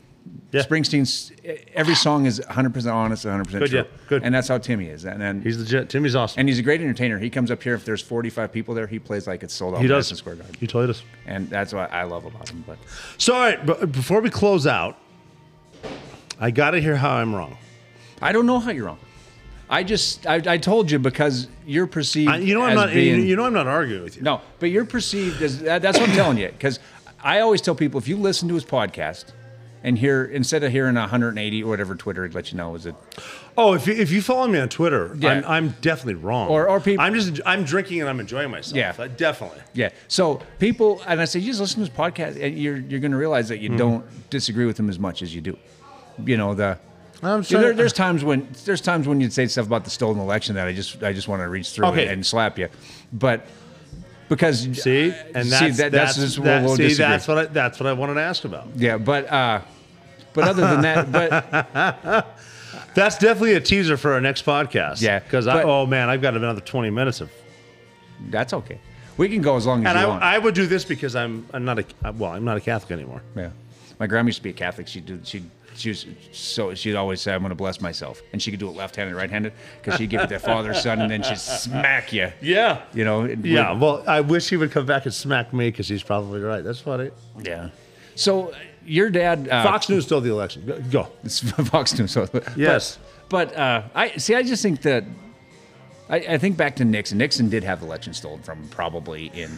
Yeah. Springsteen's every song is 100 percent honest, 100 percent Good, true. yeah, good. And that's how Timmy is. And, and he's legit. Timmy's awesome. and he's a great entertainer. He comes up here if there's 45 people there, he plays like it's sold out. He does. Madison Square Garden. He totally does. And that's what I love about him. But So, all right, but before we close out, I got to hear how I'm wrong. I don't know how you're wrong. I just I, I told you because you're perceived. I, you know, I'm as not. Being, you know, I'm not arguing with you. No, but you're perceived as that, that's what I'm telling you. Because I always tell people if you listen to his podcast and here instead of hearing 180 or whatever Twitter would let you know is it Oh, if you, if you follow me on Twitter, Yeah. I'm, I'm definitely wrong. Or- or people- I'm just I'm drinking and I'm enjoying myself. Yeah. Uh, definitely. yeah. So people and I say you just listen to this podcast and you're you're going to realize that you Mm-hmm. don't disagree with them as much as you do. You know the. I'm sorry. there, there's times when there's times when you'd say stuff about the stolen election that I just I just want to reach through Okay. and, and slap you, but because See, and that's see, that, that's, that's that- we'll see, disagree. that's what I, that's what I wanted to ask about. yeah, but uh, but other than that, but That's definitely a teaser for our next podcast. Yeah, because I oh man, I've got another 20 minutes of. that's okay. We can go as long as And you I, want. I would do this because I'm I'm not a well I'm not a Catholic anymore. yeah, my grandma used to be a Catholic. She do she. She was so she'd always say, "I'm going to bless myself," and she could do it left-handed, right-handed, because she'd give it to father, son, and then she'd smack you. Yeah. You know. Yeah. Well, I wish he would come back and smack me because he's probably right. That's funny. Yeah. So your dad, uh, Fox News stole the election. Go. go. It's Fox News. So, but- Yes. But, uh, I see. I just think that I, I think back to Nixon. Nixon did have the election stolen from him, probably in.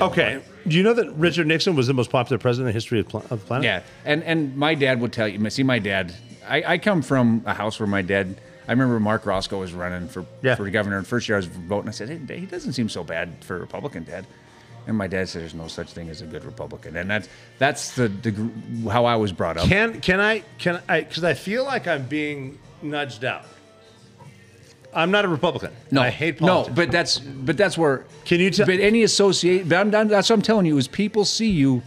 Okay. Do you know that Richard Nixon was the most popular president in the history of, pla- of the planet? Yeah, and and my dad would tell you. See, my dad. I, I come from a house where my dad. I remember Marc Racicot was running for Yeah. for governor. And first year I was voting. I said, "Hey, he doesn't seem so bad for a Republican, Dad." And my dad said, "There's no such thing as a good Republican," and that's that's the, the gr- how I was brought up. Can can I can I because I feel like I'm being nudged out. I'm not a Republican. No, I hate politics. no, but that's but that's where. Can you tell- But any associate, but I'm, that's what I'm telling you is people see you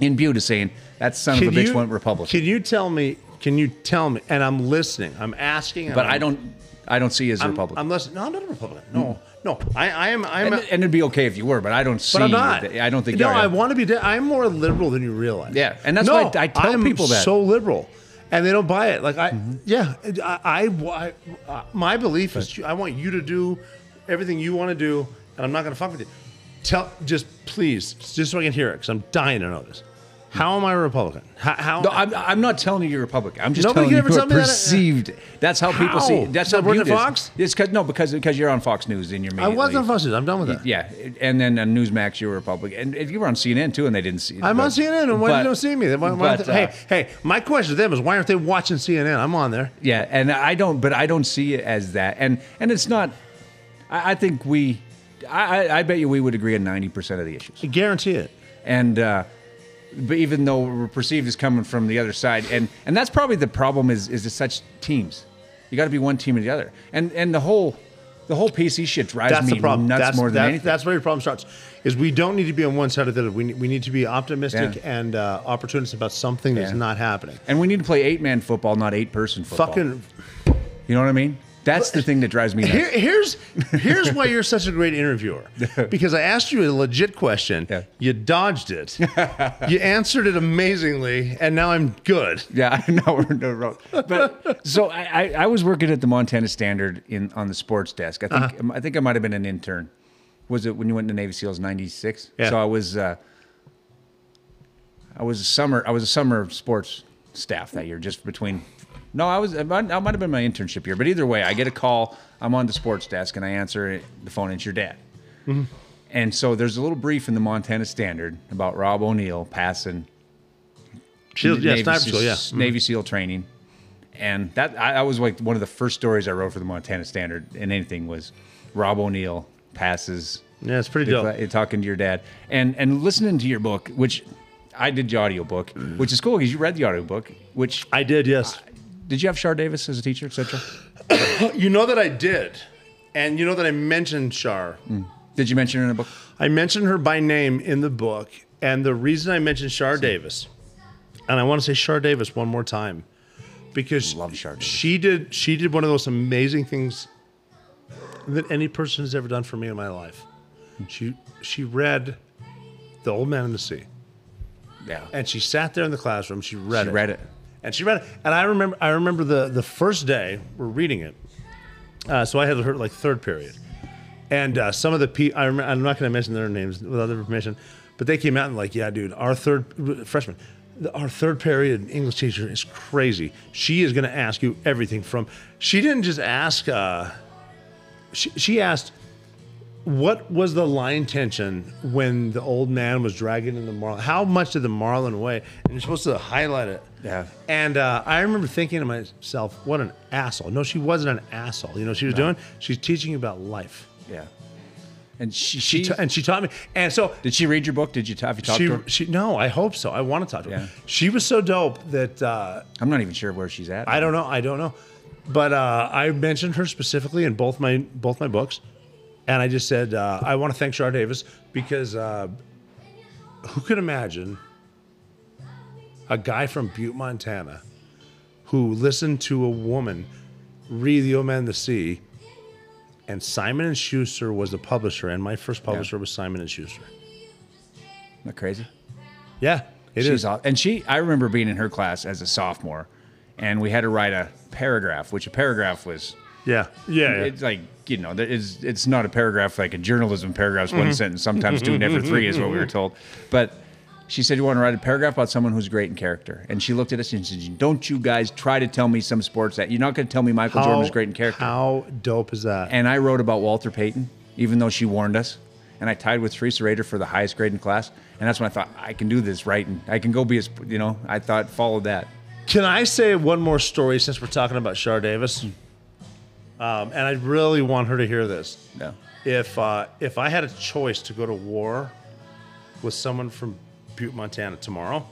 in as saying that son of a bitch went Republican. Can you tell me? Can you tell me? And I'm listening. I'm asking. but I'm- I don't, I don't see you as a I'm, Republican. I'm listening. No, I'm not a Republican. No, mm. no. I, I am. I'm. and, a, and it'd be okay if you were, but I don't see. but I'm not. that- I don't think. No, you are. I want to be. I'm more liberal than you realize. Yeah, and that's no, why I tell I'm people that. So liberal, and they don't buy it. Like I, yeah, I, I, I- uh, my belief is I want you to do everything you want to do, and I'm not going to fuck with you. Tell, just please, just so I can hear it, because I'm dying to know this. How am I a Republican? How? how No, I'm, I'm not telling you you're Republican. I'm just Nobody telling you can ever you're tell me that. perceived. That's how, people see. It. That's So how Butte at is. Fox? It's because no, because because you're on Fox News and you're. I wasn't Fox News. I'm done with that. Yeah, and then on Newsmax you were Republican, and if you were on CNN too, and they didn't see. I'm on CNN, and why but- they don't you see me? Why, why but, aren't they- uh, hey, hey, my question to them is why aren't they watching CNN? I'm on there. Yeah, and I don't, but I don't see it as that, and and it's not. I, I think we, I, I- I bet you we would agree on ninety percent of the issues, I guarantee it. and uh, but even though we're perceived as coming from the other side, and and that's probably the problem is is such teams. You got to be one team or the other, and and the whole the whole PC shit drives That's me the problem. nuts that's, more than that- anything. That's where your problem starts. Is we don't need to be on one side or the other. We, we need to be optimistic Yeah. and uh, opportunistic about something that's not happening. and we need to play eight man football, not eight person football. Fucking. you know what I mean? That's the thing that drives me nuts. Here, here's here's why you're such a great interviewer. Because I asked you a legit question, Yeah. you dodged it, you answered it amazingly, and now I'm good. Yeah, I know we're the road. But so I, I, I was working at the Montana Standard in on the sports desk. I think Uh-huh. I think I might have been an intern, was it when you went to Navy SEALs '96? Yeah. So I was uh, I was a summer I was a summer sports staff that year, just between. No, I was. It might, that might have been my internship year, but either way, I get a call. I'm on the sports desk and I answer it, the phone. It's your dad. Mhm. And so there's a little brief in the Montana Standard about Rob O'Neill passing Shield- yeah, Navy sniper yeah. Mhm. Navy SEAL training, and that I, that was like one of the first stories I wrote for the Montana Standard. And anything was Rob O'Neill passes. Yeah, it's pretty dope. talking to your dad and and listening to your book, which I did the audiobook, which is cool because you read the audiobook, which I did. Yes. Did you have Shar Davis as a teacher, etc.? you know that I did, and you know that I mentioned Shar. Hmm. Did you mention her in the book? I mentioned her by name in the book, and the reason I mentioned Shar Davis, and I want to say Shar Davis one more time, because Love Shar Davis. she did she did one of those amazing things that any person has ever done for me in my life. Hmm. She she read The Old Man and the Sea, Yeah. and she sat there in the classroom. She read She it. read it. And she read it. And I remember, I remember the the first day we're reading it. Uh, so I had her like third period, and uh, some of the pe- I rem- I'm not going to mention their names without their permission, but they came out and like, yeah, dude, our third freshman, our third period English teacher is crazy. She is going to ask you everything from. She didn't just ask. Uh, she she asked. What was the line tension when the old man was dragging in the marlin? How much did the marlin weigh? And you're supposed to highlight it. Yeah. And uh, I remember thinking to myself, what an asshole. No, she wasn't an asshole. You know what she was doing? She's teaching you about life. Yeah. And she She she, ta- and she taught me. And so did she read your book? Did you ta- have you talked she, to her? she, no, I hope so. I want to talk to her. Yeah. She was so dope that uh, I'm not even sure where she's at. I don't know. I don't know. But uh, I mentioned her specifically in both my both my books, and I just said uh, I want to thank Shar Davis because uh, who could imagine a guy from Butte, Montana, who listened to a woman read The Old Man and the Sea, and Simon and Schuster was the publisher, and my first publisher was Simon and Schuster. Isn't that crazy? Yeah, it She's is. and she, I remember being in her class as a sophomore, and we had to write a paragraph, which a paragraph was. Yeah, yeah, yeah. It's like you know, it's it's not a paragraph like a journalism paragraph, it's one mm-hmm. sentence. Sometimes two never three is what we were mm-hmm. told. But she said, "You want to write a paragraph about someone who's great in character?" And she looked at us and said, "Don't you guys try to tell me some sports that you're not going to tell me Michael Jordan was great in character." How dope is that? And I wrote about Walter Payton, even though she warned us. And I tied with Teresa Rader for the highest grade in class. And that's when I thought I can do this right, and I can go be as you know. I thought follow that. Can I say one more story since we're talking about Shar Davis? Um, and I really want her to hear this. Yeah. If uh, if I had a choice to go to war with someone from Butte, Montana tomorrow,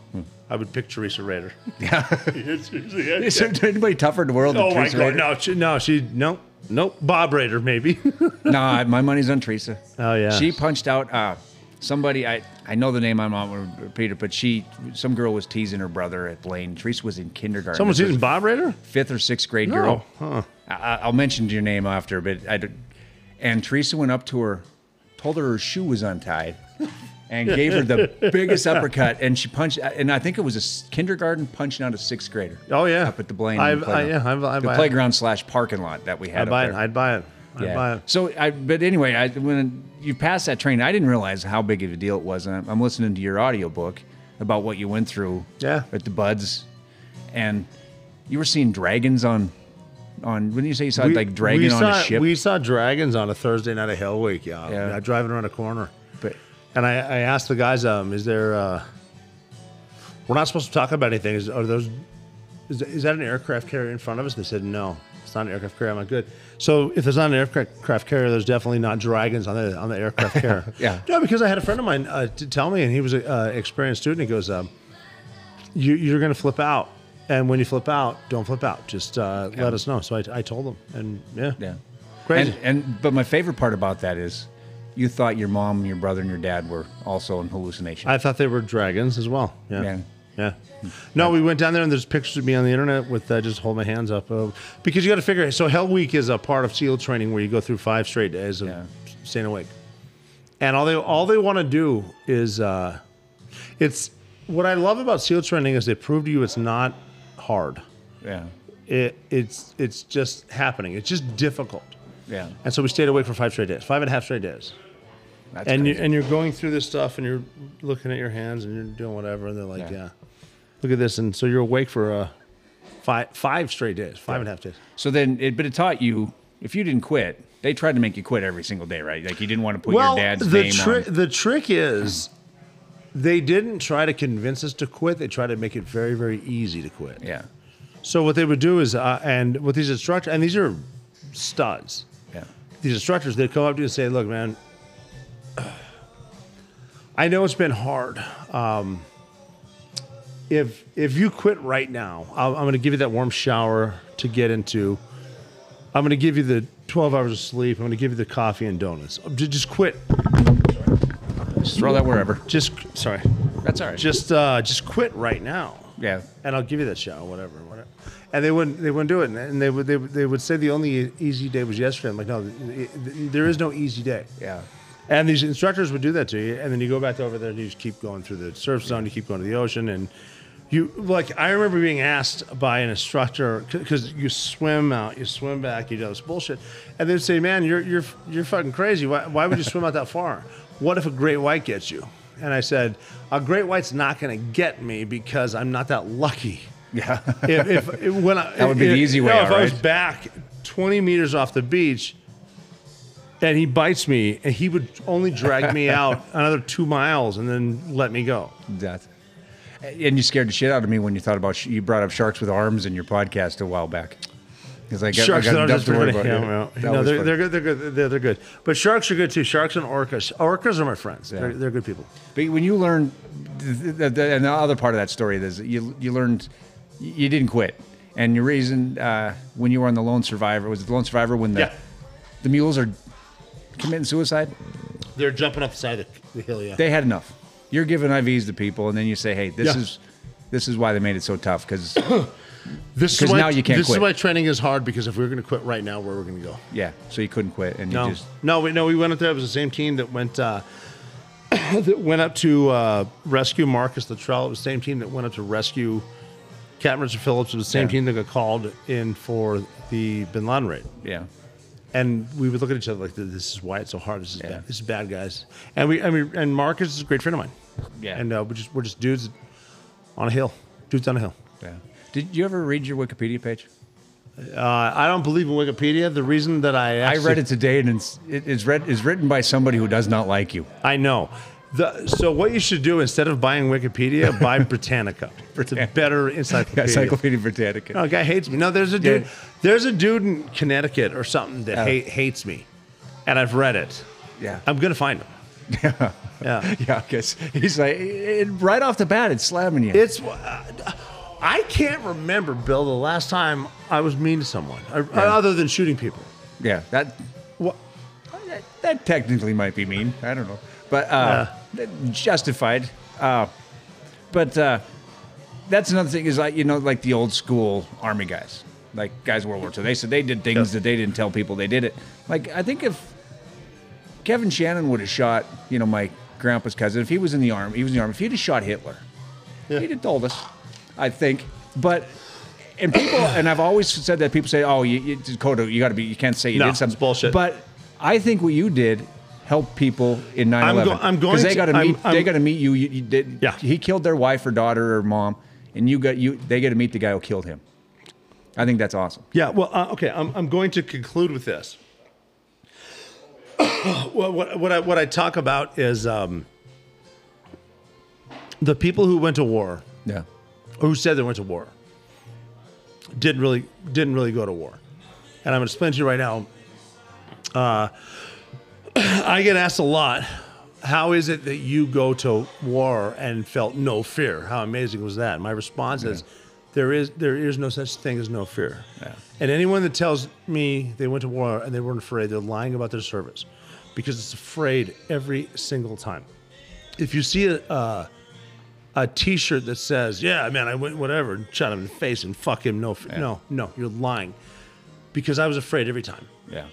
I would pick Teresa Rader. Yeah. Is there anybody tougher in the world Oh my Teresa God! Rader? No, she, no, she, no, nope. Bob Rader, maybe. no, my money's on Teresa. Oh yeah. She punched out uh, somebody. I I know the name. I'm not going to repeat it, but she some girl was teasing her brother at Blaine. Teresa was in kindergarten. Someone's using Bob Rader. fifth or sixth grade No, girl. huh. I, I'll mention your name after, but I. And Teresa went up to her, told her her shoe was untied, and gave her the biggest uppercut. And she punched. And I think it was a kindergarten punching out a sixth grader. Oh yeah. Up at the Blaine. I've-. I- yeah, I've- I've- the I- playground slash parking lot that we had. I'd up buy there. it. I'd buy it. I'd buy it. So I, but anyway, I, when you passed that train, I didn't realize how big of a deal it was. And I'm, I'm listening to your audiobook about what you went through. Yeah. At the BUD/S, and you were seeing dragons on, on. When you say you saw like dragon we on saw, a ship, We saw dragons on a Thursday night of Hell Week. Yeah, Yeah. yeah. driving around a corner. And I, I asked the guys, um, is there? Uh, we're not supposed to talk about anything. Is are those? Is, is that an aircraft carrier in front of us? They said no. It's not an aircraft carrier. I'm like, good. So if there's not an aircraft carrier, there's definitely not dragons on the on the aircraft carrier. Yeah. No, because I had a friend of mine uh, to tell me, and he was an uh, experienced student. He goes, um, you, "You're going to flip out, and when you flip out, don't flip out. Just uh, let us know." So I, I told him, and yeah, yeah, Crazy. And, and but my favorite part about that is, you thought your mom, and your brother, and your dad were also in hallucination. I thought they were dragons as well. Yeah. Yeah. Yeah. No, we went down there and there's pictures of me on the internet with uh, just hold my hands up. Uh, because you got to figure so Hell Week is a part of SEAL training where you go through five straight days of staying awake. And all they all they want to do is uh, it's what I love about SEAL training is they prove to you it's not hard. Yeah. It it's it's just happening. It's just difficult. Yeah. And so we stayed awake for five straight days, five and a half straight days. That's and you and you're going through this stuff, and you're looking at your hands, and you're doing whatever, and they're like, Yeah. "Yeah, look at this," and so you're awake for uh, five five straight days, five and a half days. So then, it, but it taught you if you didn't quit, they tried to make you quit every single day, right? Like you didn't want to put well, your dad's the name trick on. the trick is they didn't try to convince us to quit. They tried to make it very very easy to quit. Yeah. So what they would do is, uh, and with these instructors, and these are studs. These instructors, they'd come up to you and say, "Look, man, I know it's been hard. Um, if if you quit right now, I'll, I'm going to give you that warm shower to get into. I'm going to give you the 12 hours of sleep. I'm going to give you the coffee and donuts. Just quit. Just throw that wherever. Just sorry. That's all right. Just uh, just quit right now. Yeah. And I'll give you that shower, whatever. And they wouldn't they wouldn't do it, and they would they, would- they would say the only easy day was yesterday. I'm like, no, th- there is no easy day. Yeah. And these instructors would do that to you, and then you go back over there and you just keep going through the surf zone, you keep going to the ocean, and you like. I remember being asked by an instructor because you swim out, you swim back, you do this bullshit, and they'd say, "Man, you're you're you're fucking crazy. Why, why would you swim out that far? What if a great white gets you?" And I said, "A great white's not going to get me because I'm not that lucky." Yeah. if, if, if- when I, That would be the easy you way know, out, if I was back 20 meters off the beach and he bites me and he would only drag me out another two miles and then let me go. That. And you scared the shit out of me when you thought about sh- you brought up sharks with arms in your podcast a while back. Because I got, sharks I got enough to worry about. yeah, Yeah, no, they're, they're good. They're good. They're, they're good. But sharks are good too. Sharks and orcas. Orcas are my friends. They're, they're good people. But when you learned, th- th- th- and the other part of that story is that you you learned you didn't quit, and your reason uh, when you were on the Lone Survivor was it the Lone Survivor when the Yeah. the mules are committing suicide. They're jumping up the side of the, hill. Yeah. They had enough. You're giving IVs to people, and then you say, "Hey, this Yeah. is this is why they made it so tough." Because this is why, now you can't This quit. is why training is hard because if we are going to quit right now, where we're going to go? yeah, so you couldn't quit, and No, you just no, we, no. We went up there. It was the same team that went uh, that went up to uh, rescue Marcus Luttrell. It was the same team that went up to rescue Captain Richard Phillips. It was the same Yeah. team that got called in for the Bin Laden raid. yeah. And we would look at each other like, "This is why it's so hard. This is bad. This is bad, guys." And we, I mean, and Marcus is a great friend of mine. Yeah. And uh, we just we're just dudes on a hill. Dudes on a hill. Yeah. Did you ever read your Wikipedia page? Uh, I don't believe in Wikipedia. The reason that I I actually, read it today, and it's it's read is written by somebody who does not like you. I know. The, so what you should do instead of buying Wikipedia, buy Britannica. It's a better encyclopedia. Encyclopedia Britannica. No, guy hates me. No, there's a dude. Yeah. There's a dude in Connecticut or something that Oh. hate, hates me, and I've read it. Yeah. I'm gonna find him. Yeah. Yeah. Yeah, because he's like it, right off the bat, it's slamming you. It's. Uh, I can't remember, Bill, the last time I was mean to someone, I, other than shooting people. yeah, that What? that, that technically might be mean. I don't know, but uh, justified. Uh, but uh, that's another thing is like you know like the old school army guys, like guys World War II. They said they did things Yeah. that they didn't tell people they did it. Like I think if Kevin Shannon would have shot, you know, my grandpa's cousin, if he was in the army, he was in the army. If he'd have shot Hitler, he'd have told us. I think, but. And people, and I've always said that people say, "Oh, you, you Dakota, you got to be, you can't say you No, did something." bullshit. But I think what you did helped people in 9/11. I'm go- I'm going they to- got to meet. I'm- got to meet you. You, you did. Yeah. He killed their wife or daughter or mom, and you got you. They got to meet the guy who killed him. I think that's awesome. Yeah, well, uh, okay. I'm, I'm going to conclude with this. well, what, what I what I talk about is um, the people who went to war, Yeah. or who said they went to war, didn't really didn't really go to war, and I'm going to explain to you right now. Uh, I get asked a lot, how is it that you go to war and felt no fear? How amazing was that? My response is, there is there is no such thing as no fear. And anyone that tells me they went to war and they weren't afraid, they're lying about their service, because it's afraid every single time. If you see a uh, a T-shirt that says, "Yeah, man, I went whatever," and shot him in the face and fuck him, no, f no, no, you're lying, because I was afraid every time Yeah.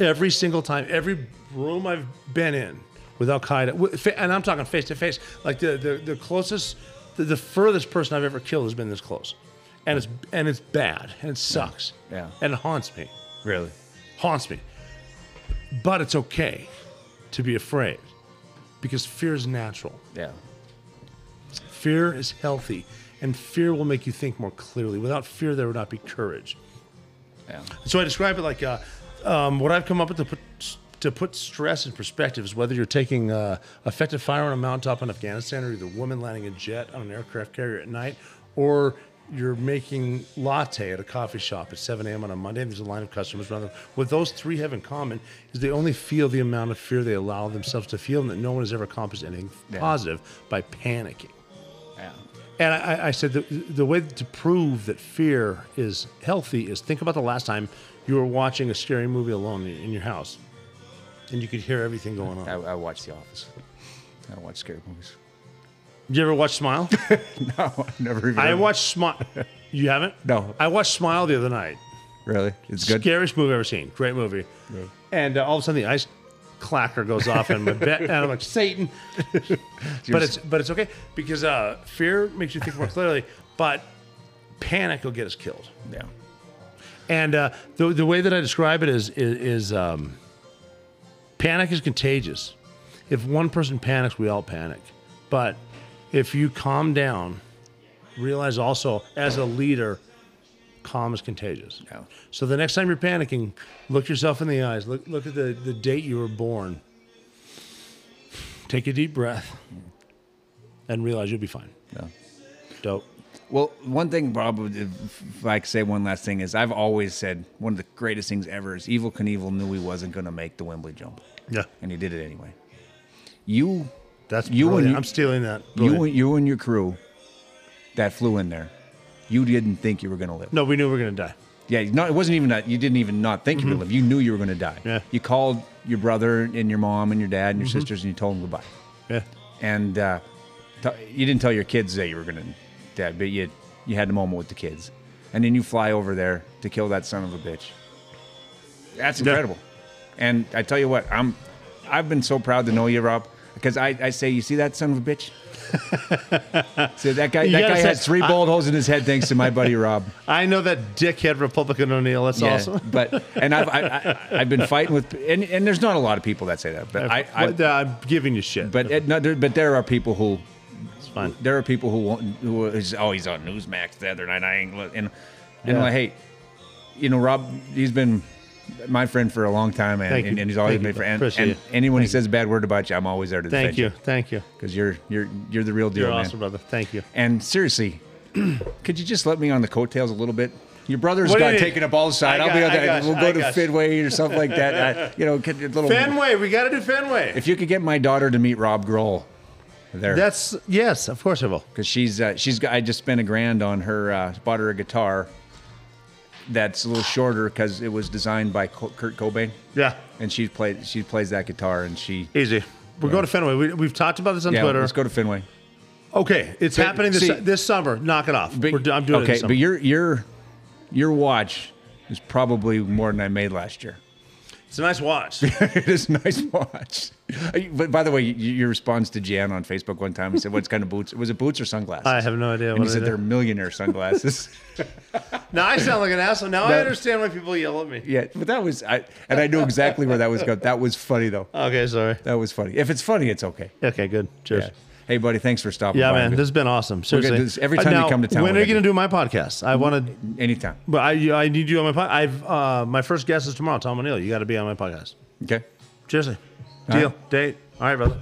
Every single time, every room I've been in with Al Qaeda, and I'm talking face to face, like the, the, the closest, the, the furthest person I've ever killed has been this close. And it's, and it's bad and it sucks. Yeah. And it haunts me. Really. Haunts me. But it's okay to be afraid. because fear is natural. Yeah. Fear is healthy, and fear will make you think more clearly. Without fear, there would not be courage. Yeah. So I describe it like uh, um, what I've come up with to put to put stress in perspective is whether you're taking uh, effective fire on a mountaintop in Afghanistan, or you're the woman landing a jet on an aircraft carrier at night, or you're making latte at a coffee shop at 7 a.m. on a Monday, and there's a line of customers around them. What those three have in common is they only feel the amount of fear they allow themselves to feel, and that no one has ever accomplished anything Yeah. positive by panicking. Yeah. And I, I said the, the way to prove that fear is healthy is think about the last time you were watching a scary movie alone in your house, and you could hear everything going on. I, I watch The Office. I don't watch scary movies. Did you ever watch Smile? no, I've never even. I watched Smile. You haven't? No. I watched Smile the other night. Really? It's good. Scariest movie I've ever seen. Great movie. And uh, all of a sudden the ice clacker goes off in my bed, and I'm like Satan. but it's but it's okay because uh, fear makes you think more clearly, but panic will get us killed. Yeah. And uh, the the way that I describe it is is, is um, panic is contagious. If one person panics, we all panic. But if you calm down, realize also as a leader, calm is contagious. Yeah. So the next time you're panicking, look yourself in the eyes. Look look at the, the date you were born. Take a deep breath and realize you'll be fine. Yeah. Dope. Well, one thing, Bob, if I could say one last thing is I've always said one of the greatest things ever is Evel Knievel knew he wasn't going to make the Wembley jump, Yeah. and he did it anyway. You, That's You and you- I'm stealing that. you, Brilliant. you and your crew that flew in there, you didn't think you were going to live. no, we knew we were gonna die. Yeah, no, it wasn't even that. You didn't even not think you were going to live. You knew you were going to die. Mm-hmm. Yeah. You called your brother and your mom and your dad and your sisters, and you told them goodbye. Yeah. and uh, t- you didn't tell your kids that you were gonna dad, but you you had the moment with the kids, and then you fly over there to kill that son of a bitch. That's Yeah. incredible. And I tell you what, I'm I've been so proud to know you, Rob, because I, I say, you see that son of a bitch. so that guy You that guy say- has three I- bullet holes in his head thanks to my buddy Rob. I know that dickhead Republican O'Neill. That's awesome. but and I've I, I, I've been fighting with and, and there's not a lot of people that say that, but I, I What- uh, I'm giving you shit. but it, no, there, but there are people who fine. there are people who won't, who is oh he's on Newsmax the other night I ain't and and Yeah. like hey you know Rob he's been my friend for a long time and, Thank and, you. and he's always Thank you, made for and, appreciate and it. anyone who says a bad word about you I'm always there to Thank defend you. Thank you. because you're you're you're the real deal You're man awesome, brother. Thank you. and seriously could you just let me on the coattails a little bit your brother's What do you got need? taken up all the side. I I'll be got- on I that. got you. We'll go I to got you. Fenway or something like that. Uh, you know, get a little. Fenway, we got to do Fenway. If you could get my daughter to meet Rob Grohl, there. That's yes, of course I will. because she's uh, she's got. I just spent a grand on her. Uh, bought her a guitar. That's a little shorter because it was designed by Kurt Cobain, Yeah, and she played. She plays that guitar, and she. easy. We're going to Fenway. We, we've talked about this on Yeah, Twitter. let's go to Fenway. Okay, it's But, happening this see- this summer. Knock it off. But, We're, I'm doing it. okay, but your your your watch is probably more than I made last year. it's a nice watch. it is a nice watch. But by the way, your response to Jan on Facebook one time, he said, "What kind of boots? Was it boots or sunglasses?" I have no idea. And what he said they're millionaire sunglasses. Now I sound like an asshole. Now I understand why people yell at me. yeah, but that was I, and I knew exactly where that was going. That was funny though. Okay, sorry. That was funny. If it's funny, it's okay. Okay, good. Cheers. Yeah. Hey, buddy, thanks for stopping. Yeah, by. man, this has been awesome. Seriously, every Uh, time you come to town, When we're you gonna do my podcast? I want to, anytime. but I I need you on my podcast. I've uh, my first guest is tomorrow. Tom O'Neill. You got to be on my podcast. Okay. Seriously, deal, right. date. All right, brother.